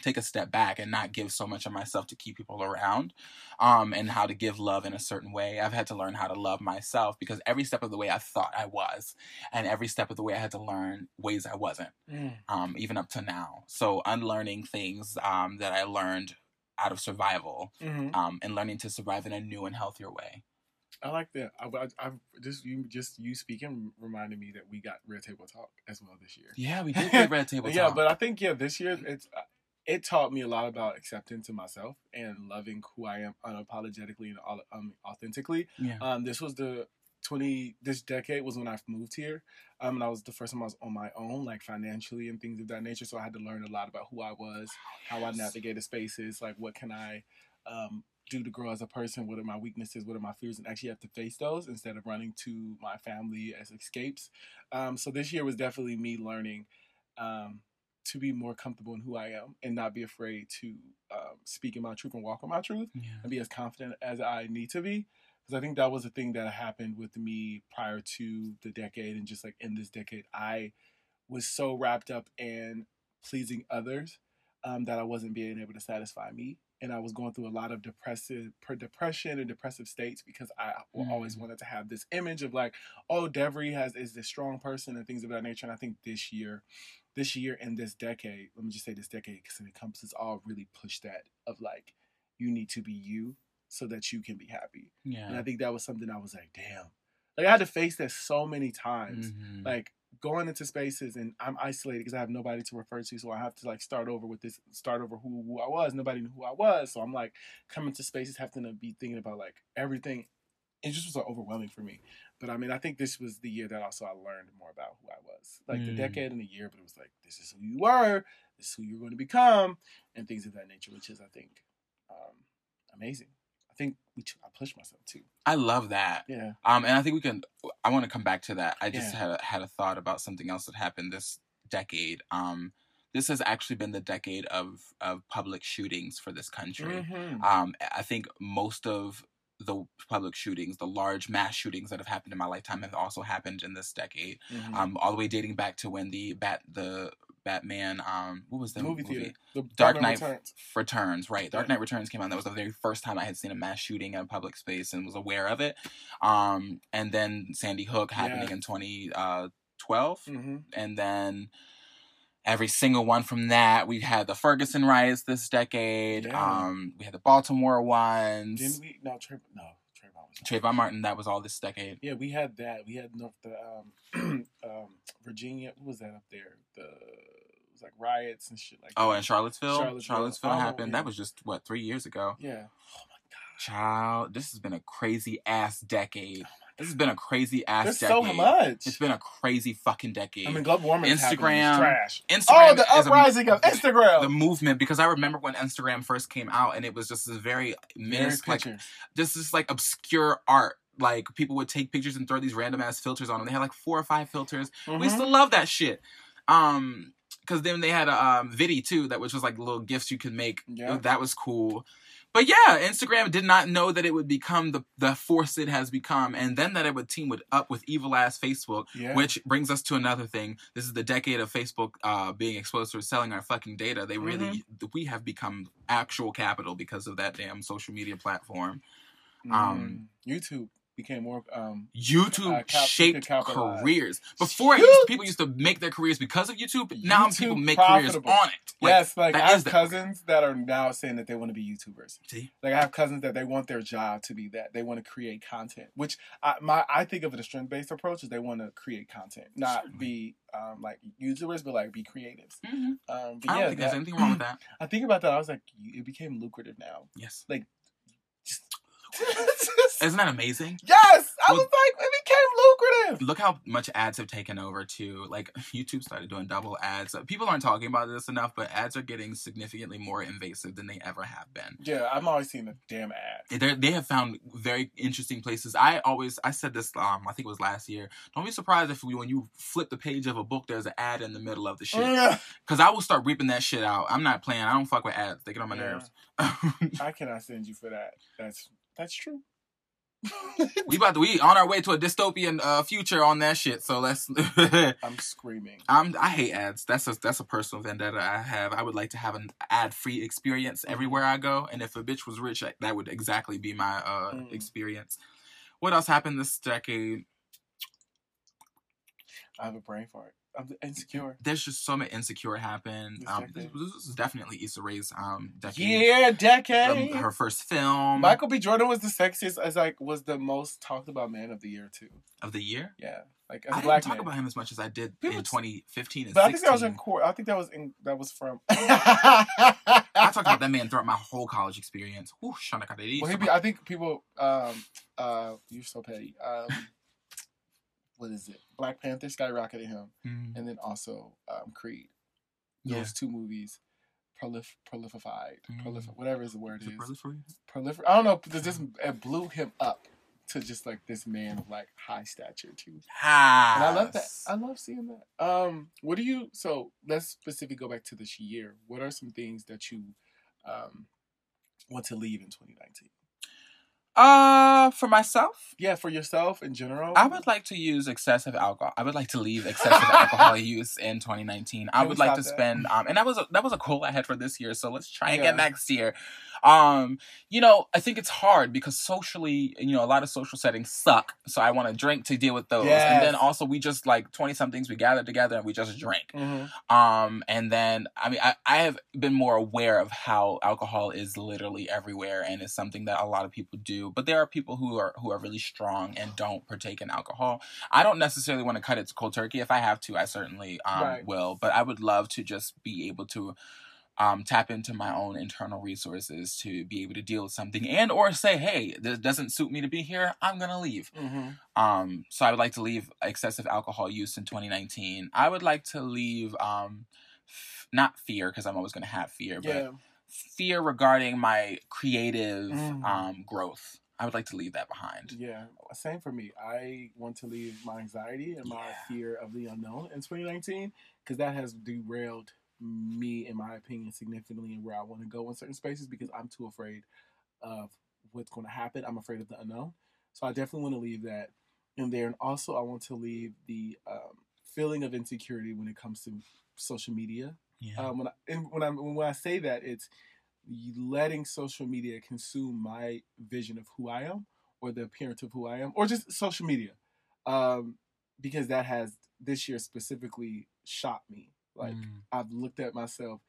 take a step back and not give so much of myself to keep people around, um, and how to give love in a certain way. I've had to learn how to love myself because every step of the way I thought I was, and every step of the way I had to learn ways I wasn't, Mm. um, even up to now. So unlearning things um, that I learned out of survival, Mhm. um, and learning to survive in a new and healthier way. I like that. I, I, I've just you just you speaking reminded me that we got Red Table Talk as well this year. Yeah, we did get red table. Talk. yeah, but I think yeah, this year it's uh, it taught me a lot about acceptance of myself and loving who I am unapologetically and um, authentically. yeah. Um, this was the twenty. This decade was when I moved here. Um, and I was the first time I was on my own, like financially and things of that nature. So I had to learn a lot about who I was, how I navigated spaces, like what can I um, do to grow as a person. What are my weaknesses? What are my fears? And actually have to face those instead of running to my family as escapes. Um, so this year was definitely me learning. Um, to be more comfortable in who I am and not be afraid to um, speak in my truth and walk in my truth yeah. and be as confident as I need to be. Because I think that was a thing that happened with me prior to the decade and just like in this decade. I was so wrapped up in pleasing others um, that I wasn't being able to satisfy me. And I was going through a lot of depressive, depression and depressive states because I w- always Mm. wanted to have this image of like, oh, Devery has is this strong person and things of that nature. And I think this year, this year and this decade, let me just say this decade because it encompasses all really push that of like, you need to be you so that you can be happy. Yeah. And I think that was something I was like, damn. Like I had to face that so many times. Mhm. Like going into spaces and I'm isolated because I have nobody to refer to. So I have to like start over with this, start over who, who I was. Nobody knew who I was. So I'm like coming to spaces having to be thinking about like everything. It just was like, overwhelming for me. But I mean, I think this was the year that also I learned more about who I was. Like the Mm. decade and the year, but it was like, this is who you were, this is who you're going to become, and things of that nature, which is, I think, um, amazing. I think I pushed myself too. I love that. Yeah. Um, and I think we can. I want to come back to that. I just Yeah. had a, had a thought about something else that happened this decade. Um, this has actually been the decade of of public shootings for this country. Mhm. Um, I think most of the public shootings, the large mass shootings that have happened in my lifetime, have also happened in this decade. Mhm. Um, all the way dating back to when the bat the Batman um what was the movie theater. The Dark Knight Returns. Returns, right? Dark Knight Returns came out. That was the very first time I had seen a mass shooting in a public space and was aware of it. Um, and then Sandy Hook happening Yeah. in twenty uh twelve, hmm and then every single one from that. We had the Ferguson riots this decade. Yeah. Um, we had the Baltimore ones. Didn't we? No, Trayvon. No, Trayvon. Trayvon Martin. That was all this decade. Yeah, we had that. We had North the um, um Virginia. What was that up there? The it was like riots and shit like. Oh, that. and Charlottesville. Charlottesville. Charlottesville Oh, happened. yeah. That was just what three years ago. Yeah. Oh my god. Child, this has been a crazy ass decade. This has been a crazy ass There's decade. so much. It's been a crazy fucking decade. I mean, global warming. Instagram- trash. Instagram Oh, the is a- uprising of Instagram. the movement because I remember when Instagram first came out and it was just this very mis like pictures. just this like obscure art. Like people would take pictures and throw these random ass filters on them. They had like four or five filters. We used to love that shit. Um, because then they had a um, Vidi too, that which was like little gifts you could make. Yeah. That was cool. But yeah, Instagram did not know that it would become the the force it has become, and then that it would team with up with evil ass Facebook, Yeah. which brings us to another thing. This is the decade of Facebook uh, being exposed to selling our fucking data. They really, Mm-hmm. we have become actual capital because of that damn social media platform. um, Mm. YouTube became more. Um, YouTube Uh, cap- shaped careers. Before, used, people used to make their careers because of YouTube. Now YouTube people make profitable. careers on it. Like, yes, like I have cousins that are now saying that they want to be YouTubers. See? Like I have cousins that they want their job to be that. They want to create content, which I my I think of it a strength based approach is they want to create content, not Certainly. be um, like YouTubers, but like be creatives. Mhm. Um, but I don't yeah, think there's anything wrong with that. I think about that. I was like, it became lucrative now. Yes. Isn't that amazing? yes, I Well- was like, it became lucrative. Look how much ads have taken over too. Like YouTube started doing double ads. People aren't talking about this enough, but ads are getting significantly more invasive than they ever have been. Yeah, I'm always seeing the damn ad. They they have found very interesting places. I always I said this um I think it was last year. Don't be surprised if we, when you flip the page of a book, there's an ad in the middle of the shit. Because I will start reaping that shit out. I'm not playing. I don't fuck with ads. They get on my Yeah. nerves. I cannot send you for that. That's that's true. we about to we on our way to a dystopian uh, future on that shit. So let's. I'm screaming. I'm I hate ads. That's a that's a personal vendetta I have. I would like to have an ad free experience everywhere I go. And if a bitch was rich, that would exactly be my uh Mm. experience. What else happened this decade? I have a brain fart. I'm insecure. There's just so much insecure happened. This Um, this, this is definitely Issa Rae's um decade. Yeah, decade. Um, her first film Michael B. Jordan was the sexiest, as like was the most talked about man of the year too. of the year. Yeah, like as I didn't talk man. about him as much as I did People in 2015 and but I think that was in court. I think that was in that was from. I talked about that man throughout my whole college experience. Shana Well, he be, I think people. Um, uh, you're so petty. Um, what is it? Black Panther skyrocketed him, Mhm. and then also um, Creed. Yeah. Those two movies, prolif- prolified, prolif- Mm. whatever is the word Is is. Prolifer- I don't know. It just it blew him up to just like this man of like high stature too. Ah, And I love that. I love seeing that. Um, what do you? So let's specifically go back to this year. What are some things that you um want to leave in 2019? Uh, for myself, Yeah, for yourself in general. I would like to use excessive alcohol. I would like to leave excessive alcohol use in 2019. I Can we would like to that? spend um and that was a, that was a goal I had for this year. So let's try again Yeah. next year. Um, you know, I think it's hard because socially, you know, a lot of social settings suck. So I want to drink to deal with those. And then also we just like 20 somethings we gather together and we just drink. Mm-hmm. Um, and then I mean, I, I have been more aware of how alcohol is literally everywhere and is something that a lot of people do. But there are people who are who are really strong and don't partake in alcohol. I don't necessarily want to cut it to cold turkey. If I have to, I certainly um, Right. will. But I would love to just be able to um, tap into my own internal resources to be able to deal with something and or say, hey, this doesn't suit me to be here. I'm gonna leave. Mhm. Um, so I would like to leave excessive alcohol use in 2019. I would like to leave um, f- not fear because I'm always going to have fear, but Yeah. fear regarding my creative Mm. um, growth. I would like to leave that behind. Yeah. Same for me. I want to leave my anxiety and my Yeah. fear of the unknown in 2019 because that has derailed me, in my opinion, significantly in where I want to go in certain spaces because I'm too afraid of what's going to happen. I'm afraid of the unknown. So I definitely want to leave that in there. And also, I want to leave the um, feeling of insecurity when it comes to social media. Yeah. Um, when I, and when I when I say that, it's letting social media consume my vision of who I am or the appearance of who I am, or just social media, um, because that has this year specifically shot me. Like Mm. I've looked at myself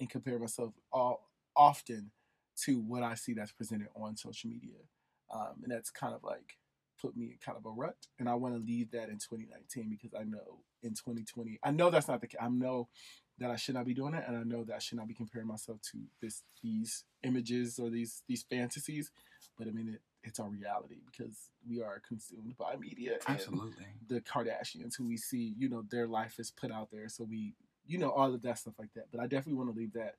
and compared myself all often to what I see that's presented on social media, um, and that's kind of like put me in kind of a rut. And I want to leave that in 2019 because I know in 2020, I know that's not the case. I know that I should not be doing it, and I know that I should not be comparing myself to this these images or these these fantasies. But I mean, it, it's our reality because we are consumed by media. Absolutely. the Kardashians who we see, you know, their life is put out there. So we, you know, all of that stuff like that. But I definitely want to leave that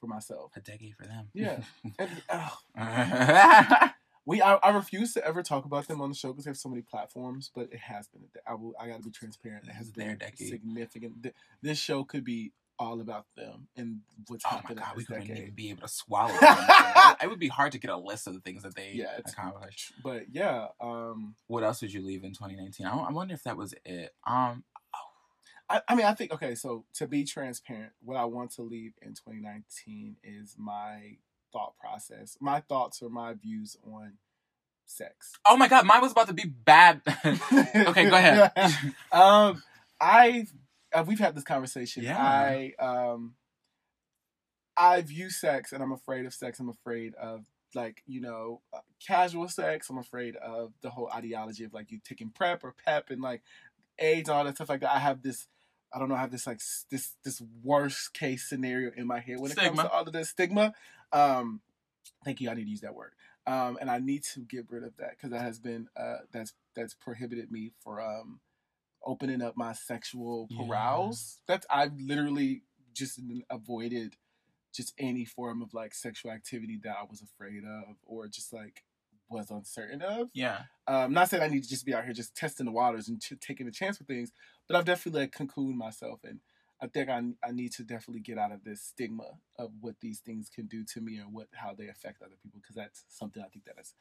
for myself. A decade for them. Yeah. And, oh, we, I, I refuse to ever talk about them on the show because they have so many platforms. But it has been. I will. I got to be transparent. It has been decade. significant. Th- This show could be all about them and what's Oh my happening god, in we couldn't even be able to swallow it. it would be hard to get a list of the things that they Yeah, it's- accomplished. But yeah, um, What else would you leave in 2019? I, I wonder if that was it. Um, I, I mean, I think okay. So to be transparent, what I want to leave in 2019 is my thought process, my thoughts or my views on sex. oh my god, mine was about to be bad. okay, go ahead. um, I've uh, we've had this conversation. Yeah. I um, I view sex, and I'm afraid of sex. I'm afraid of like you know uh, casual sex. I'm afraid of the whole ideology of like you taking PrEP or PEP and like AIDS, all that stuff like that. I have this. I don't know. I have this like this this worst case scenario in my head when it comes to all of this stigma. Um, thank you. I need to use that word. Um, and I need to get rid of that because that has been uh, that's that's prohibited me for um, opening up my sexual Yeah. That's I've literally just avoided just any form of like sexual activity that I was afraid of or just like was uncertain of. yeah. Um, not saying I need to just be out here just testing the waters and t- taking a chance with things, but I've definitely like cocooned myself, and I think I I need to definitely get out of this stigma of what these things can do to me and what how they affect other people because that's something I think that has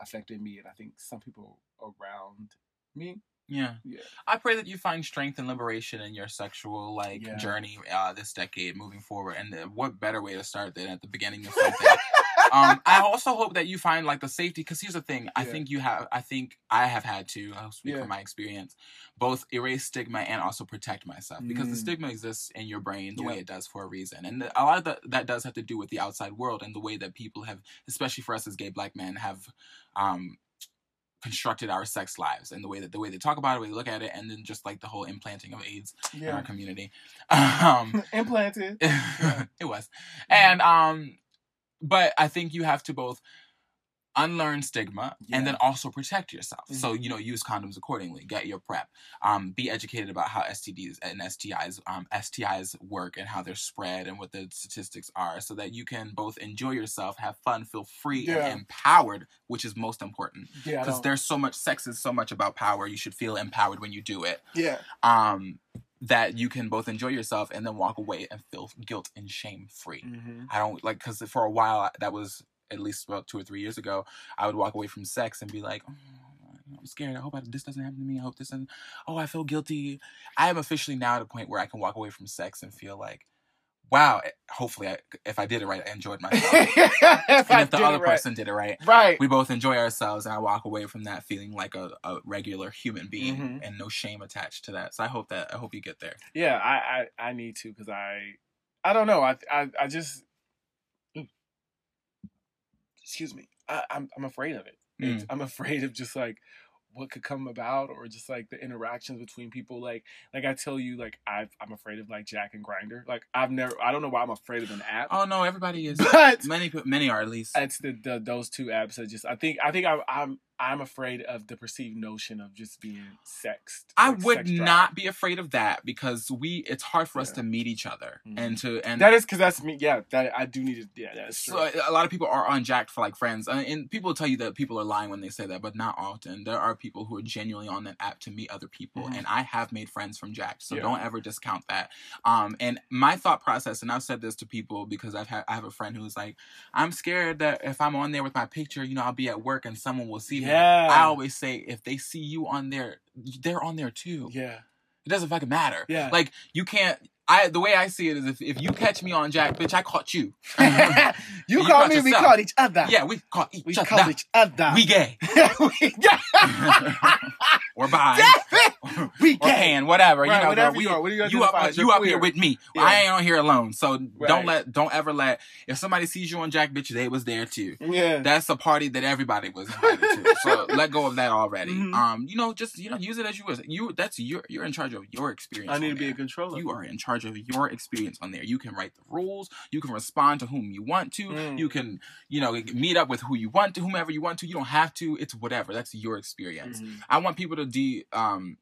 affected me, and I think some people around me. Yeah. Yeah, I pray that you find strength and liberation in your sexual like Yeah. journey uh, this decade moving forward. And uh, what better way to start than at the beginning of something? um, I also hope that you find like the safety because here's the thing. I Yeah. think you have. I think I have had to. I'll speak Yeah. from my experience. Both erase stigma and also protect myself because the Mm. stigma exists in your brain the Yeah. way it does for a reason, and a lot of the, that does have to do with the outside world and the way that people have, especially for us as gay black men, have. Um, constructed our sex lives and the way that the way they talk about it, the way they look at it, and then just like the whole implanting of AIDS in our community. Um, implanted. it was. And um but I think you have to both unlearn stigma and then also protect yourself. So, Mhm. you know, use condoms accordingly, get your PrEP. Um be educated about how STDs and STIs um STIs work and how they're spread and what the statistics are so that you can both enjoy yourself, have fun, feel free Yeah. and empowered, which is most important. Yeah, Because there's so much sex is so much about power. You should feel empowered when you do it yeah, um that you can both enjoy yourself and then walk away and feel guilt and shame free. Hmm i don't like because for a while that was at least about two or three years ago i would walk away from sex and be like oh, i'm scared. I hope I, this doesn't happen to me. I hope this doesn't oh i feel guilty. I am officially now at a point where i can walk away from sex and feel like wow eh, hopefully I, if i did it right i enjoyed myself if and I if the other right. person did it right right? we both enjoy ourselves and i walk away from that feeling like a, a regular human being Mhm. and no shame attached to that so i hope that i hope you get there Yeah, I I, I need to because I I don't know. I I, I just excuse me. I, I'm I'm afraid of it. It's, I'm afraid of just like what could come about or just like the interactions between people. Like like I tell you, like I I'm afraid of like Jack and Grindr. Like I've never I don't know why I'm afraid of an app, oh no everybody is but many many are at least it's the, the those two apps that just I think I think I, I'm I'm afraid of the perceived notion of just being sexed. I like, would sex not be afraid of that because we it's hard for us Yeah. to meet each other Mhm. and to and That is because that's me. Yeah, that I do need to. Yeah, that's true. so a lot of people are on Jack'd for like friends, uh, and people tell you that people are lying when they say that, but not often. There are people who are genuinely on that app to meet other people, Mhm. and I have made friends from Jack'd, so Yeah. don't ever discount that. Um, and my thought process, and I've said this to people because I've had I have a friend who's like, I'm scared that if I'm on there with my picture, you know, I'll be at work and someone will see me. Yeah. I always say if they see you on there, they're on there too. yeah, It doesn't fucking matter. Yeah. Like you can't. I the way I see it is if, if you catch me on Jack, bitch, I caught you. you You caught me, we caught each other. yeah, we caught each we other. called each other. We gay. we or bi. we or gay. pan, whatever. Right, you know, whatever girl, you we, are. What you you up, you up here with me. Yeah. I ain't on here alone. So Right. don't let, don't ever let. If somebody sees you on Jack, bitch, they was there too. Yeah. That's a party that everybody was invited to. So let go of that already. Mhm. Um, you know, just you know, use it as you wish. You that's you're you're in charge of your experience. I need to be there. a controller. You are in charge of your experience on there. You can write the rules. You can respond to whom you want to. Mm. You can, you know, meet up with who you want to, whomever you want to. You don't have to. It's whatever. That's your experience. Mhm. I want people to de um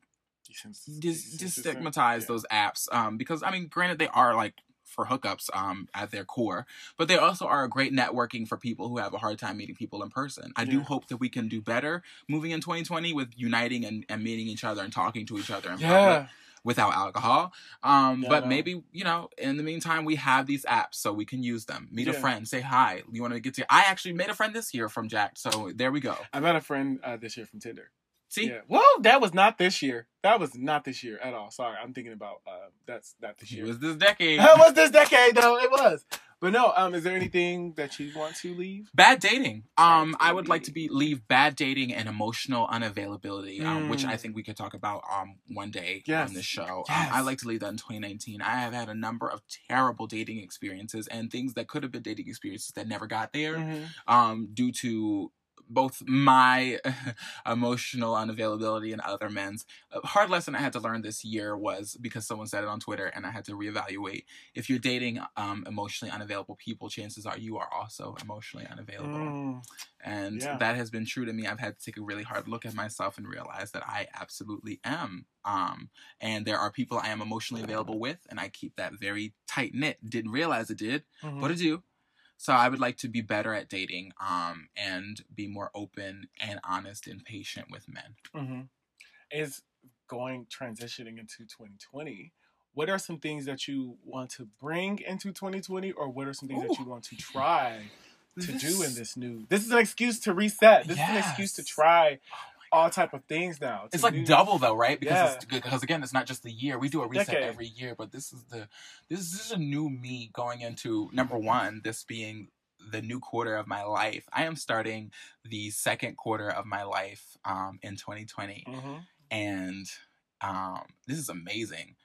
desensitize- destigmatize yeah. those apps um because I mean, granted, they are like for hookups um at their core, but they also are a great networking for people who have a hard time meeting people in person. I do hope that we can do better moving in 2020 with uniting and, and meeting each other and talking to each other in public Yeah. Without alcohol. Um, Yeah, but no. maybe you know, in the meantime, we have these apps so we can use them. Meet a friend, say hi. You want to get to? I actually made a friend this year from Jack, so there we go. I met a friend uh, this year from Tinder. See, Yeah. Well, that was not this year. That was not this year at all. Sorry, I'm thinking about uh, that's not this year. it was this decade. It was this decade though. It was. But no. Um, is there anything that you want to leave? Bad dating. Um, Bad I would like to be leave bad dating and emotional unavailability, um, which Mm. I think we could talk about um one day Yes. on this show. Yes. Um, I like to leave that in 2019. I have had a number of terrible dating experiences and things that could have been dating experiences that never got there. Mhm. um, due to both my emotional unavailability and other men's. A hard lesson I had to learn this year was because someone said it on Twitter and I had to reevaluate. If you're dating um, emotionally unavailable people, chances are you are also emotionally unavailable. Mm. And Yeah. that has been true to me. I've had to take a really hard look at myself and realize that I absolutely am. Um, and there are people I am emotionally available with, and I keep that very tight knit. Didn't realize it did, Mhm. but I do. So I would like to be better at dating, um, and be more open and honest and patient with men. hmm Is going transitioning into 2020. What are some things that you want to bring into 2020, or what are some things that you want to try to do in This- this new? This is an excuse to reset. This is an excuse to try all type of things now. It's to like do- double though, right? Because Yeah. it's, because again, it's not just the year. We do a reset Decade. every year, but this is the this is a new me going into number one. This being the new quarter of my life. I am starting the second quarter of my life um, in 2020, Mhm. and um, this is amazing.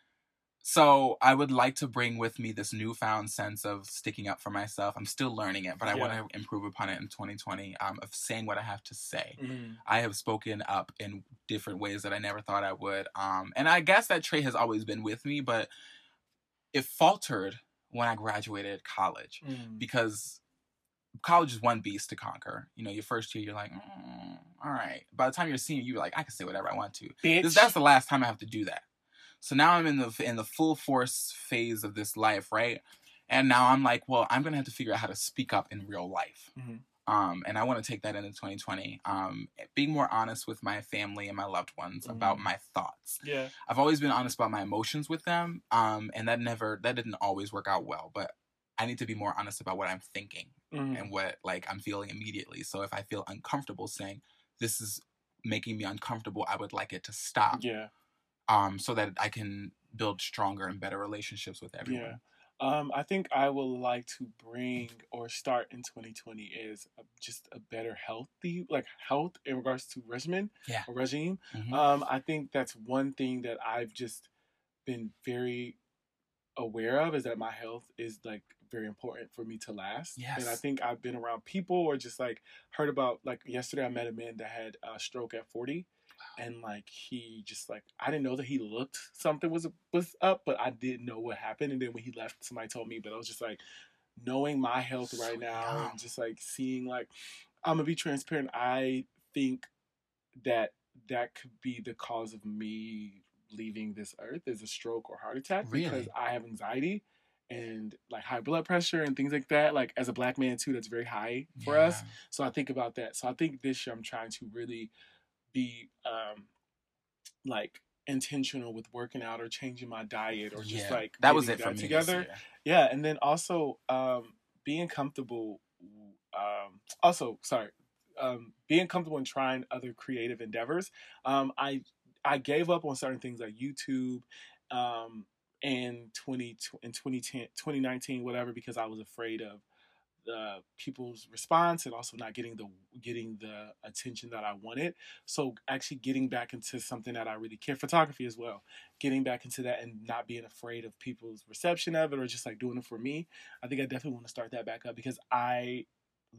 So I would like to bring with me this newfound sense of sticking up for myself. I'm still learning it, but I Yeah. want to improve upon it in 2020. Um, of saying what I have to say. Mhm. I have spoken up in different ways that I never thought I would. Um, and I guess that trait has always been with me, but it faltered when I graduated college Mm. because college is one beast to conquer. You know, your first year, you're like, mm, all right. By the time you're a senior, you're like, I can say whatever I want to. Bitch. This, that's the last time I have to do that. So now I'm in the in the full force phase of this life, right? And now I'm like, well, I'm gonna have to figure out how to speak up in real life. Mhm. Um, and I want to take that into 2020. Um, being more honest with my family and my loved ones about Mhm. my thoughts. yeah. I've always been honest about my emotions with them, um, and that never that didn't always work out well. But I need to be more honest about what I'm thinking Mhm. and what like I'm feeling immediately. So if I feel uncomfortable saying this is making me uncomfortable, I would like it to stop Yeah. Um, so that I can build stronger and better relationships with everyone. Yeah. Um, I think I would like to bring or start in 2020 is a, just a better healthy, like health in regards to regimen Yeah. regime. Mhm. Um, I think that's one thing that I've just been very aware of is that my health is like very important for me to last. Yes. And I think I've been around people or just like heard about like yesterday I met a man that had a stroke at 40 and like he just like I didn't know that he looked something was was up, but I didn't know what happened. And then when he left, somebody told me. But I was just like knowing my health So right now and just like seeing like I'm gonna be transparent. I think that that could be the cause of me leaving this earth is a stroke or heart attack because I have anxiety and like high blood pressure and things like that. Like as a black man too, that's very high for us. So I think about that. So I think this year I'm trying to really be um like intentional with working out or changing my diet or just Yeah. like that was it for me. together. Yeah, and then also um being comfortable um also sorry um being comfortable in trying other creative endeavors. Um I I gave up on certain things like YouTube um in 20 in 2010 2019 whatever because I was afraid of the people's response and also not getting the getting the attention that I wanted. So actually getting back into something that I really care photography as well. Getting back into that and not being afraid of people's reception of it or just like doing it for me. I think I definitely want to start that back up because I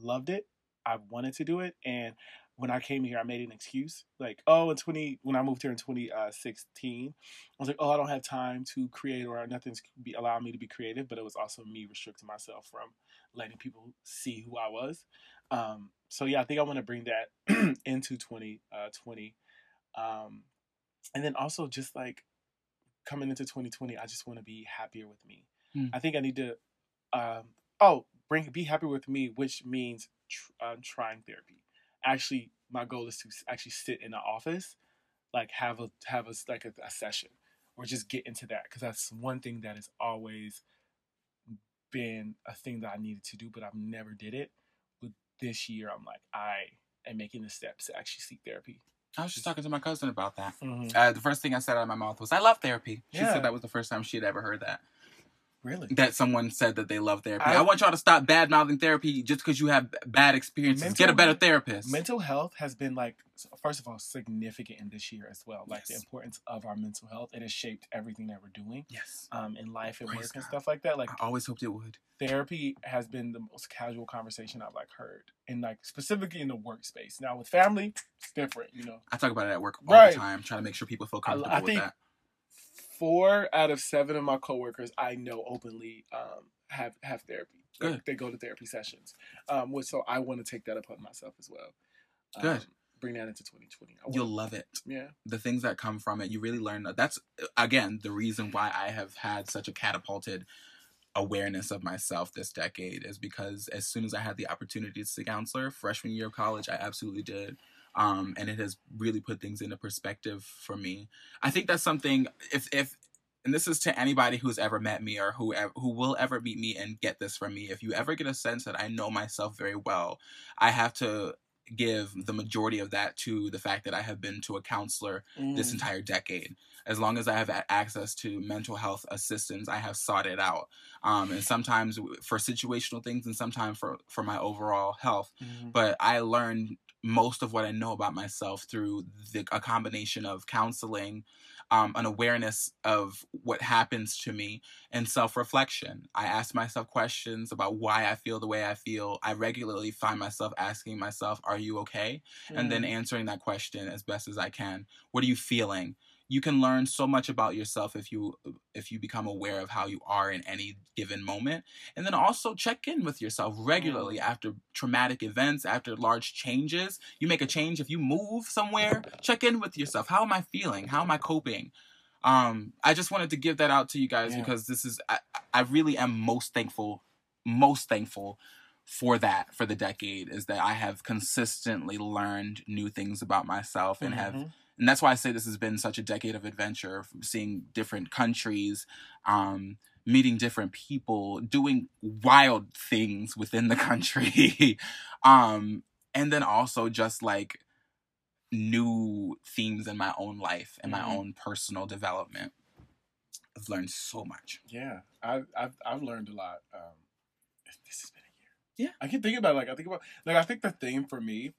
loved it. I wanted to do it and when I came here, I made an excuse like, oh, in twenty when I moved here in twenty uh, sixteen, I was like, oh, I don't have time to create or nothing's be allowing me to be creative. But it was also me restricting myself from letting people see who I was. Um, so yeah, I think I want to bring that into twenty twenty, um, and then also just like coming into twenty twenty, I just want to be happier with me. Hmm. I think I need to, um, oh, bring be happy with me, which means tr- uh, trying therapy actually my goal is to actually sit in the office like have a have a like a, a session or just get into that because that's one thing that is always been a thing that i needed to do but i've never did it but this year i'm like i am making the steps to actually seek therapy I was just talking to my cousin about that. mm-hmm. Uh, the first thing I said out of my mouth was, "I love therapy." She Yeah. said that was the first time she had ever heard that. Really That someone said that they love therapy. I- I, want y'all to stop bad mouthing therapy just because you have bad experiences. Mental Get a better therapist. mental health has been like first of all significant in this year as well like the importance of our mental health it has shaped everything that we're doing yes. um, in life and Praise work and stuff like that like I always hoped it would. therapy has been the most casual conversation I've like heard, and like specifically in the workspace. Now with family, it's different, you know. I talk about it at work all Right. the time, trying to make sure people feel comfortable I with think- that. Four out of seven of my coworkers I know openly um, have have therapy. Like, Good. they go to therapy sessions. Um, which, so I want to take that upon myself as well. Um, Good. Bring that into 2020. I You'll love it. yeah. the things that come from it you really learn that's again the reason why i have had such a catapulted awareness of myself this decade is because as soon as i had the opportunity to see a counselor freshman year of college i absolutely did um, and it has really put things into perspective for me i think that's something if if and this is to anybody who's ever met me or who who will ever meet me and get this from me if you ever get a sense that i know myself very well i have to give the majority of that to the fact that i have been to a counselor this Mm. entire decade. As long as I have access to mental health assistance, I have sought it out. Um, and sometimes for situational things, and sometimes for for my overall health. Mhm. But I learned most of what I know about myself through the, a combination of counseling, um, an awareness of what happens to me, and self reflection. I ask myself questions about why I feel the way I feel. I regularly find myself asking myself, "Are you okay?" and then answering that question as best as I can. What are you feeling? You can learn so much about yourself if you if you become aware of how you are in any given moment. And then also check in with yourself regularly after traumatic events, after large changes. You make a change if you move somewhere, check in with yourself. How am I feeling? How am I coping? Um I just wanted to give that out to you guys Yeah. because this is I, I really am most thankful most thankful for that for the decade is that I have consistently learned new things about myself and have Mhm. And that's why I say this has been such a decade of adventure, seeing different countries, um, meeting different people, doing wild things within the country, um, and then also just like new themes in my own life and my Mhm. own personal development. I've learned so much. Yeah, I've I've I've learned a lot. Um, this has been a year. Yeah. I can think about it, like I think about like I think the theme for me,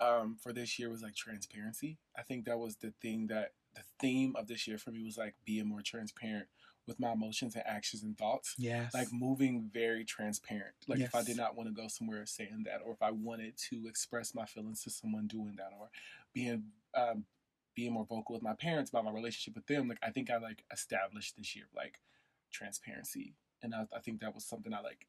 um, for this year was like transparency. I think that was the thing that the theme of this year for me was like being more transparent with my emotions and actions and thoughts. Yes. Like moving very transparent. Like if I did not want to go somewhere saying that, or if I wanted to express my feelings to someone doing that, or being um, being more vocal with my parents about my relationship with them. Like I think I like established this year like transparency, and I, I think that was something I like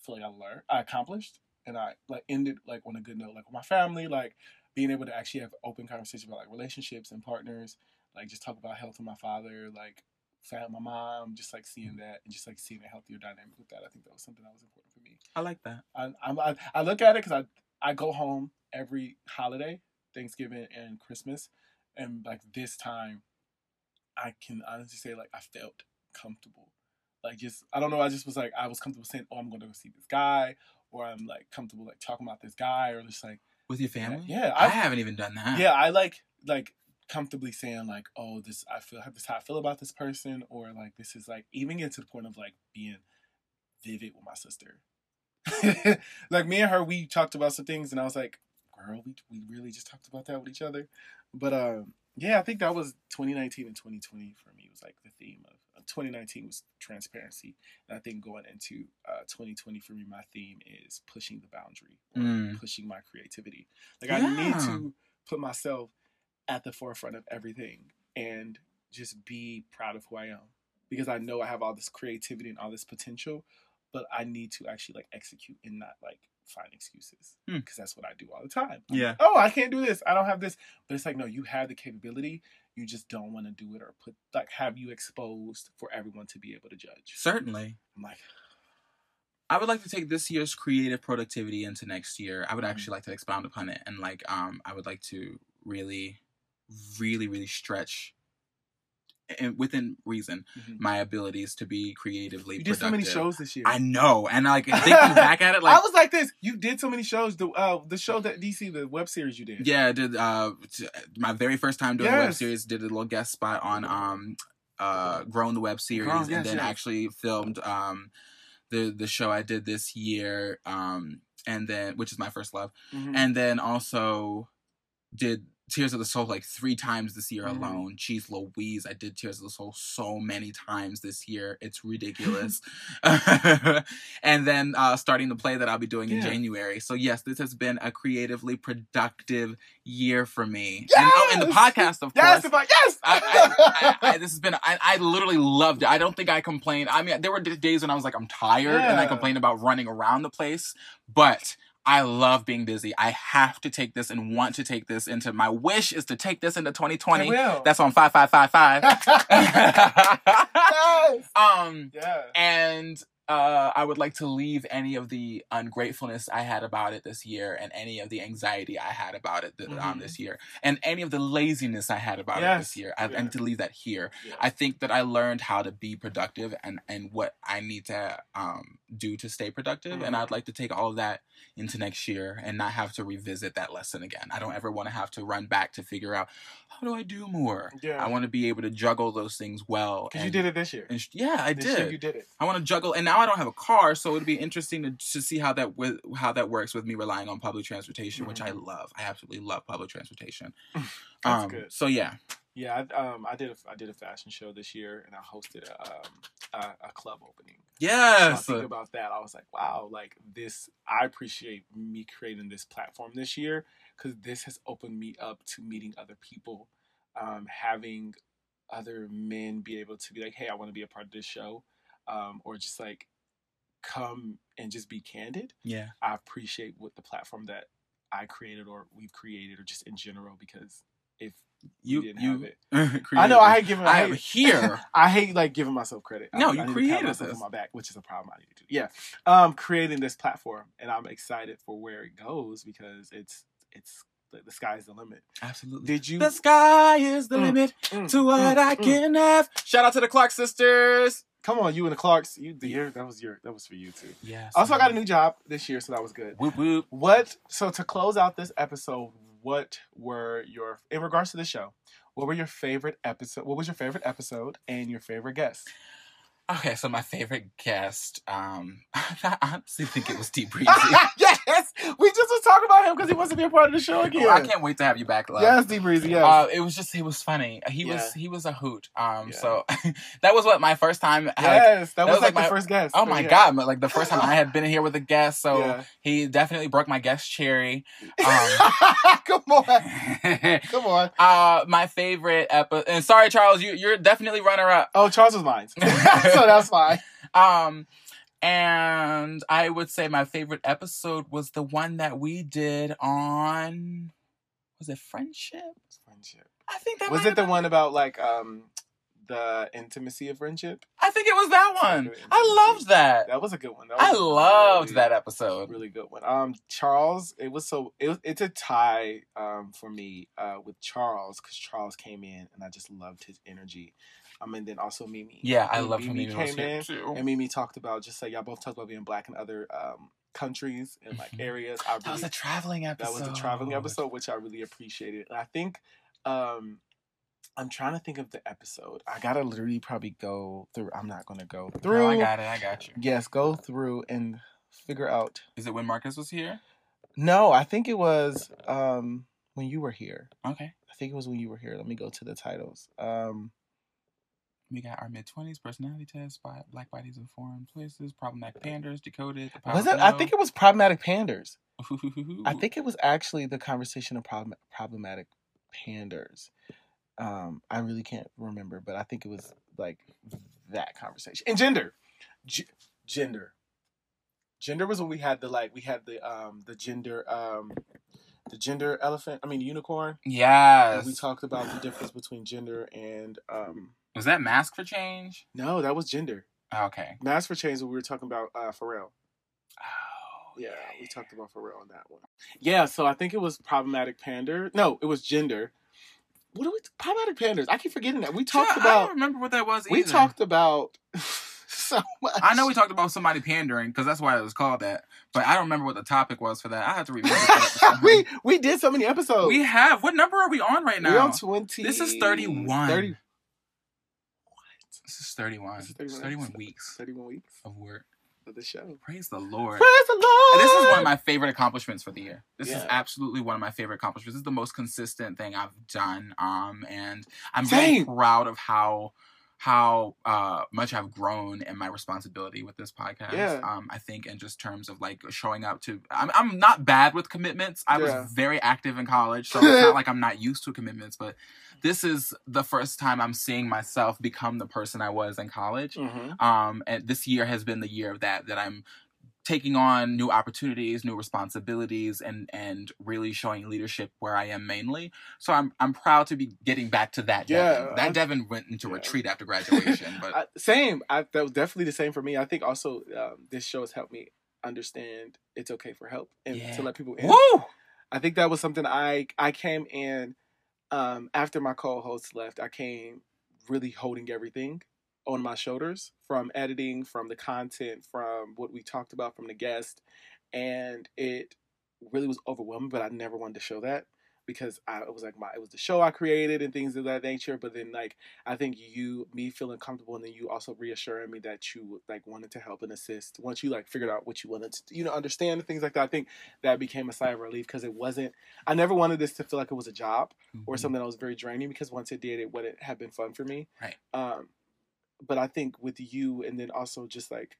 feel like I learned, I accomplished, and I like ended like on a good note, like with my family. Like being able to actually have open conversations about like relationships and partners, like just talk about health with my father, like fat my mom, just like seeing that and just like seeing a healthier dynamic with that. I think that was something that was important for me. I like that. I I, I look at it because I I go home every holiday, Thanksgiving and Christmas, and like this time, I can honestly say like I felt comfortable. Like just I don't know. I just was like I was comfortable saying, "Oh, I'm going to go see this guy," or I'm like comfortable like talking about this guy, or just like With your family? yeah, I, I haven't even done that. yeah, I like like comfortably saying like, "Oh, this I feel this is how I feel about this person," or like this is like even get to the point of like being vivid with my sister. like me and her, we talked about some things, and I was like, "Girl, we we really just talked about that with each other." But um, yeah, I think that was 2019 and 2020 for me was like the theme of. Uh, 2019 was transparency, and I think going into uh, 2020 for me, my theme is pushing the boundary, or Mm. pushing my creativity. Like I need to put myself at the forefront of everything and just be proud of who I am because I know I have all this creativity and all this potential, but I need to actually like execute and not like find excuses Hmm. because that's what I do all the time. I'm Yeah. like, oh, I can't do this. I don't have this. But it's like, no, you have the capability. You just don't want to do it or put like have you exposed for everyone to be able to judge. Certainly. I'm like, I would like to take this year's creative productivity into next year. I would Mhm. actually like to expound upon it and like um I would like to really really really stretch and within reason mhm. my abilities to be creatively you did so many shows this year. I know. And like thinking back at it like I was like this. You did so many shows. The uh, the show that DC, the web series you did. Yeah, I did uh t- my very first time doing a web series, did a little guest spot on um uh Grown the web series Grown, and then yes. actually filmed um the the show I did this year um and then which is my first love Mhm. and then also did Tears of the Soul like three times this year Mhm. alone. Jeez Louise, I did Tears of the Soul so many times this year. It's ridiculous. and then uh, starting the play that I'll be doing in January. So yes, this has been a creatively productive year for me. And, oh, and the podcast, of yes, course. yes. I, I, I, this has been. I, I literally loved it. I don't think I complained. I mean, there were days when I was like, I'm tired, and I Yeah. complained about running around the place. But I love being busy. I have to take this and want to take this into. My wish is to take this into 2020. I will. That's on five five five five. yes. um, Yeah. and uh, I would like to leave any of the ungratefulness I had about it this year, and any of the anxiety I had about it th- um, Mhm. this year, and any of the laziness I had about it this year. I, I Yeah. need to leave that here. Yeah. I think that I learned how to be productive and and what I need to um, do to stay productive, and Mhm. I'd like to take all of that into next year and not have to revisit that lesson again. I don't ever want to have to run back to figure out how do I do more. Yeah. I want to be able to juggle those things well. Because you did it this year. and yeah, I this did. you did it. I want to juggle, and now I don't have a car, so it'd be interesting to, to see how that with how that works with me relying on public transportation, which I love. I absolutely love public transportation. Mm-hmm. That's um, good. So yeah, Yeah, I, um, I did a, I did a fashion show this year, and I hosted a um, a, a club opening. So I yes, think about that. I was like, wow, like this. I appreciate me creating this platform this year because this has opened me up to meeting other people, um, having other men be able to be like, hey, I want to be a part of this show, um, or just like come and just be candid. yeah, I appreciate what the platform that I created or we've created, or just in general, because if you didn't you. have it, I know I hate giving. I I hate, here. I hate like giving myself credit. No, I, you I need to pat created myself this. on my back, which is a problem I need to do. Yeah, um, creating this platform, and I'm excited for where it goes because it's it's the, the sky's the limit. Absolutely. Did you? The sky is the Mm, limit mm, to what mm, I mm. can have. Shout out to the Clark sisters. Come on, you and the Clarks. You the year that was your that was for you too. Yes. Also, I got a new job this year, so that was good. Whoop whoop. What? So to close out this episode, what were your in regards to the show? What were your favorite episode? What was your favorite episode and your favorite guest? Okay, so my favorite guest, um, I honestly think it was T Breezy. yes, we just was talking about him because he wants to be a part of the show again. I can't wait to have you back, love. Yes, D Breezy. Yes. Uh, it was just he was funny. He Yeah. was he was a hoot. Um, Yeah. so that was what my first time. Like, yes, that, was, was like, my- first guest. oh my yeah. god! but, Like the first time I had been here with a guest, so he definitely broke my guest cherry. Um, Come on, come on. uh, my favorite episode. And sorry, Charles, you you're definitely runner up. Oh, Charles was mine, so that's fine. Um, and I would say my favorite episode was the one that we did on Was it friendship? Friendship. I think that Was it the been- one about like um the intimacy of friendship? I think it was that one. I loved that. That was a good one. I loved really- that episode. really good one. Um, Charles, it was so it was, it's a tie um for me uh with Charles because Charles came in and I just loved his energy. Um, and then also Mimi. Yeah, I love Mimi Mimi came in too. and Mimi talked about just like y'all both talked about being black in other um countries and like Mhm. areas. I That was a traveling episode. that was the traveling episode, which I really appreciated. And I think um I'm trying to think of the episode. I gotta literally probably go through. I'm not gonna go No, through. I got it. I got you. Yes, go through and figure out. Is it when Marcus was here? No, I think it was um when you were here. Okay. I think it was when you were here. Let me go to the titles. Um We got our mid twenties personality test, by black bodies in foreign places, problematic panders, decoded. Was it? I think it was problematic panders. I think it was actually the conversation of problem, problematic panders. Um, I really can't remember, but I think it was like that conversation. And gender, G- gender, gender was when we had the like we had the um the gender um the gender elephant. I mean unicorn. Yes. And we talked about the difference between gender and um was that mask for change? no, that was gender. Okay. Mask for change. We were talking about uh, Pharrell. Oh Yeah, we talked about Pharrell on that one. Yeah, so I think it was problematic pander. No, it was gender. What do we problematic panders? I keep forgetting that. We talked Yeah, I about don't remember what that was. we either. talked about so much. I know we talked about somebody pandering because that's why it was called that, but I don't remember what the topic was for that. I have to remember. we we did so many episodes. we have. What number are we on right now? We're on twenty. This is 31. 30, This is 31. This is 31, Thirty-one weeks 31 weeks of work. of the show. Praise the Lord. Praise the Lord. And this is one of my favorite accomplishments for the year. This is absolutely one of my favorite accomplishments. This is the most consistent thing I've done. Um, and I'm Same. very proud of how how uh much I've grown in my responsibility with this podcast. Yeah. Um, I think in just terms of like showing up to I'm I'm not bad with commitments. I Yeah. was very active in college, so it's not like I'm not used to commitments, but this is the first time I'm seeing myself become the person I was in college Mhm. um and this year has been the year of that that i'm taking on new opportunities new responsibilities and and really showing leadership where i am mainly so i'm i'm proud to be getting back to that Yeah, devin that I'm- devin went into yeah. retreat after graduation but I, same. I, that was definitely the same for me. I think also um, this show has helped me understand it's okay for help and Yeah. to let people in. woo I think that was something I I came in um, after my co-host left. I came really holding everything on my shoulders from editing, from the content, from what we talked about, from the guest, and it really was overwhelming. But I never wanted to show that because I it was like my it was the show I created and things of that nature. But then like I think you me feeling comfortable and then you also reassuring me that you like wanted to help and assist once you like figured out what you wanted to you know understand and things like that. I think that became a sigh of relief because it wasn't. I never wanted this to feel like it was a job or Mhm. something that was very draining because once it did, it wouldn't have been fun for me. Right. Um, but I think with you and then also just like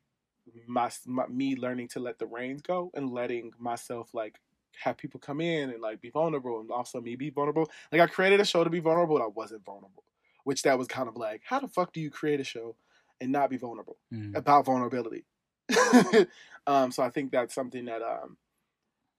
my, my me learning to let the reins go and letting myself like have people come in and like be vulnerable and also me be vulnerable. Like I created a show to be vulnerable, and I wasn't vulnerable, which that was kind of like, how the fuck do you create a show and not be vulnerable Mhm. about vulnerability? um, so I think that's something that um,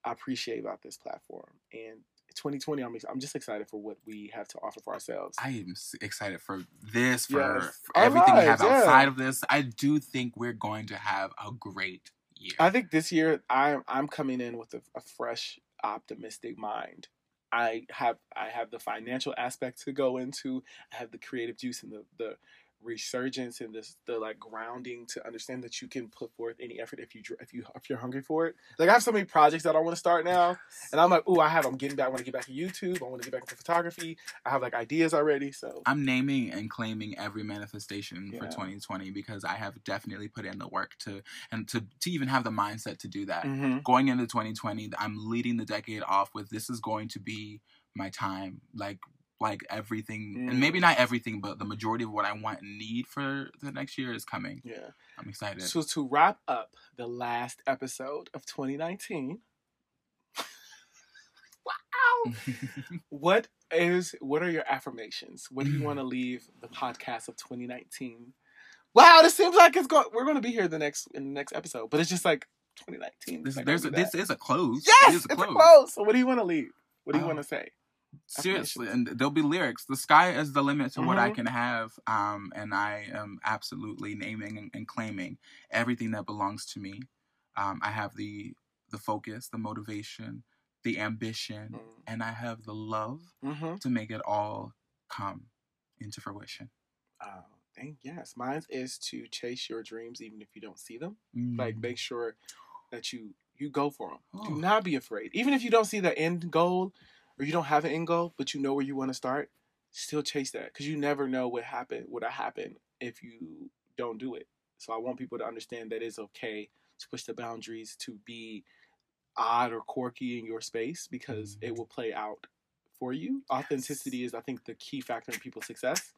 I appreciate about this platform. And 2020, I'm I'm just excited for what we have to offer for ourselves. I am excited for this, for, Yes. for everything we have yeah. outside of this. I do think we're going to have a great year. I think this year I'm I'm coming in with a, a fresh, optimistic mind. I have I have the financial aspect to go into. I have the creative juice and the the resurgence and this the like grounding to understand that you can put forth any effort if you if you if you're hungry for it. Like I have so many projects that I want to start now, and I'm like, oh, I have. I'm getting back. I want to get back to YouTube. I want to get back into photography. I have like ideas already. So I'm naming and claiming every manifestation for 2020 because I have definitely put in the work to and to to even have the mindset to do that. Mhm. Going into 2020, I'm leading the decade off with this is going to be my time. Like like everything and maybe Mm. not everything, but the majority of what I want and need for the next year is coming. yeah. I'm excited. So to wrap up the last episode of 2019. wow. What is what are your affirmations? What do you want to leave the podcast of 2019? Wow, this seems like it's going. We're going to be here the next in the next episode, but it's just like 2019. this, there's a, this is a close. yes, it is a it's close. a close. So what do you want to leave? What do you Oh. want to say? Seriously and there'll be lyrics the sky is the limit to what i Mhm. can have um and i am absolutely naming and, and claiming everything that belongs to me um i have the the focus the motivation the ambition and i have the love Mm-hmm. to make it all come into fruition Oh, dang, yes. Mine is to chase your dreams even if you don't see them. Mm. Like make sure that you you go for them. Oh. Do not be afraid. Even if you don't see the end goal or you don't have an end goal, but you know where you want to start, still chase that because you never know what happen would happen if you don't do it. So I want people to understand that it's okay to push the boundaries to be odd or quirky in your space because it mm. will play out for you. Authenticity is I think the key factor in people's success.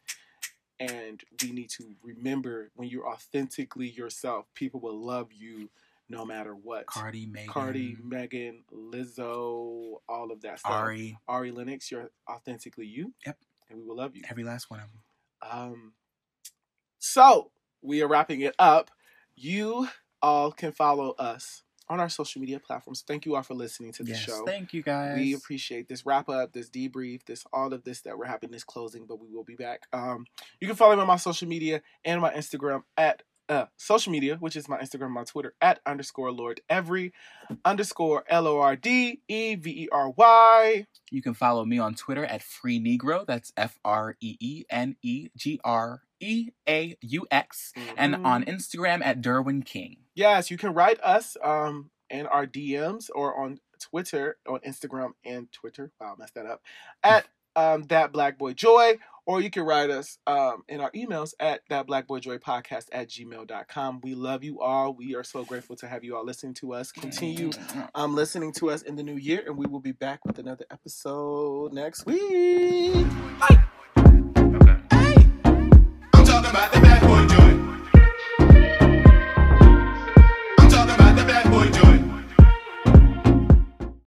And we need to remember when you're authentically yourself, people will love you no matter what. cardi megan Cardi, Megan, Lizzo, all of that stuff. ari Ari Lennox, you're authentically you. Yep. And we will love you. every last one of them Um, so we are wrapping it up. You all can follow us on our social media platforms. Thank you all for listening to the yes show. thank you guys We appreciate this wrap up, this debrief, this all of this that we're having this closing, but we will be back. Um, you can follow me on my social media and my Instagram at uh, social media, which is my Instagram, my Twitter at underscore Lord Every underscore L O R D E V E R Y. You can follow me on Twitter at Free Negro. That's F R E E N E G R E A U X. And Mhm. on Instagram at Derwin King. Yes, you can write us um in our DMs or on Twitter, on Instagram and Twitter. Wow, I messed that up. At um that Black Boy Joy, or you can write us um in our emails at that Black Boy Joy podcast at gmail.com. We love you all. We are so grateful to have you all listening to us. Continue um listening to us in the new year, and we will be back with another episode next week. I'm talking about the boy joy.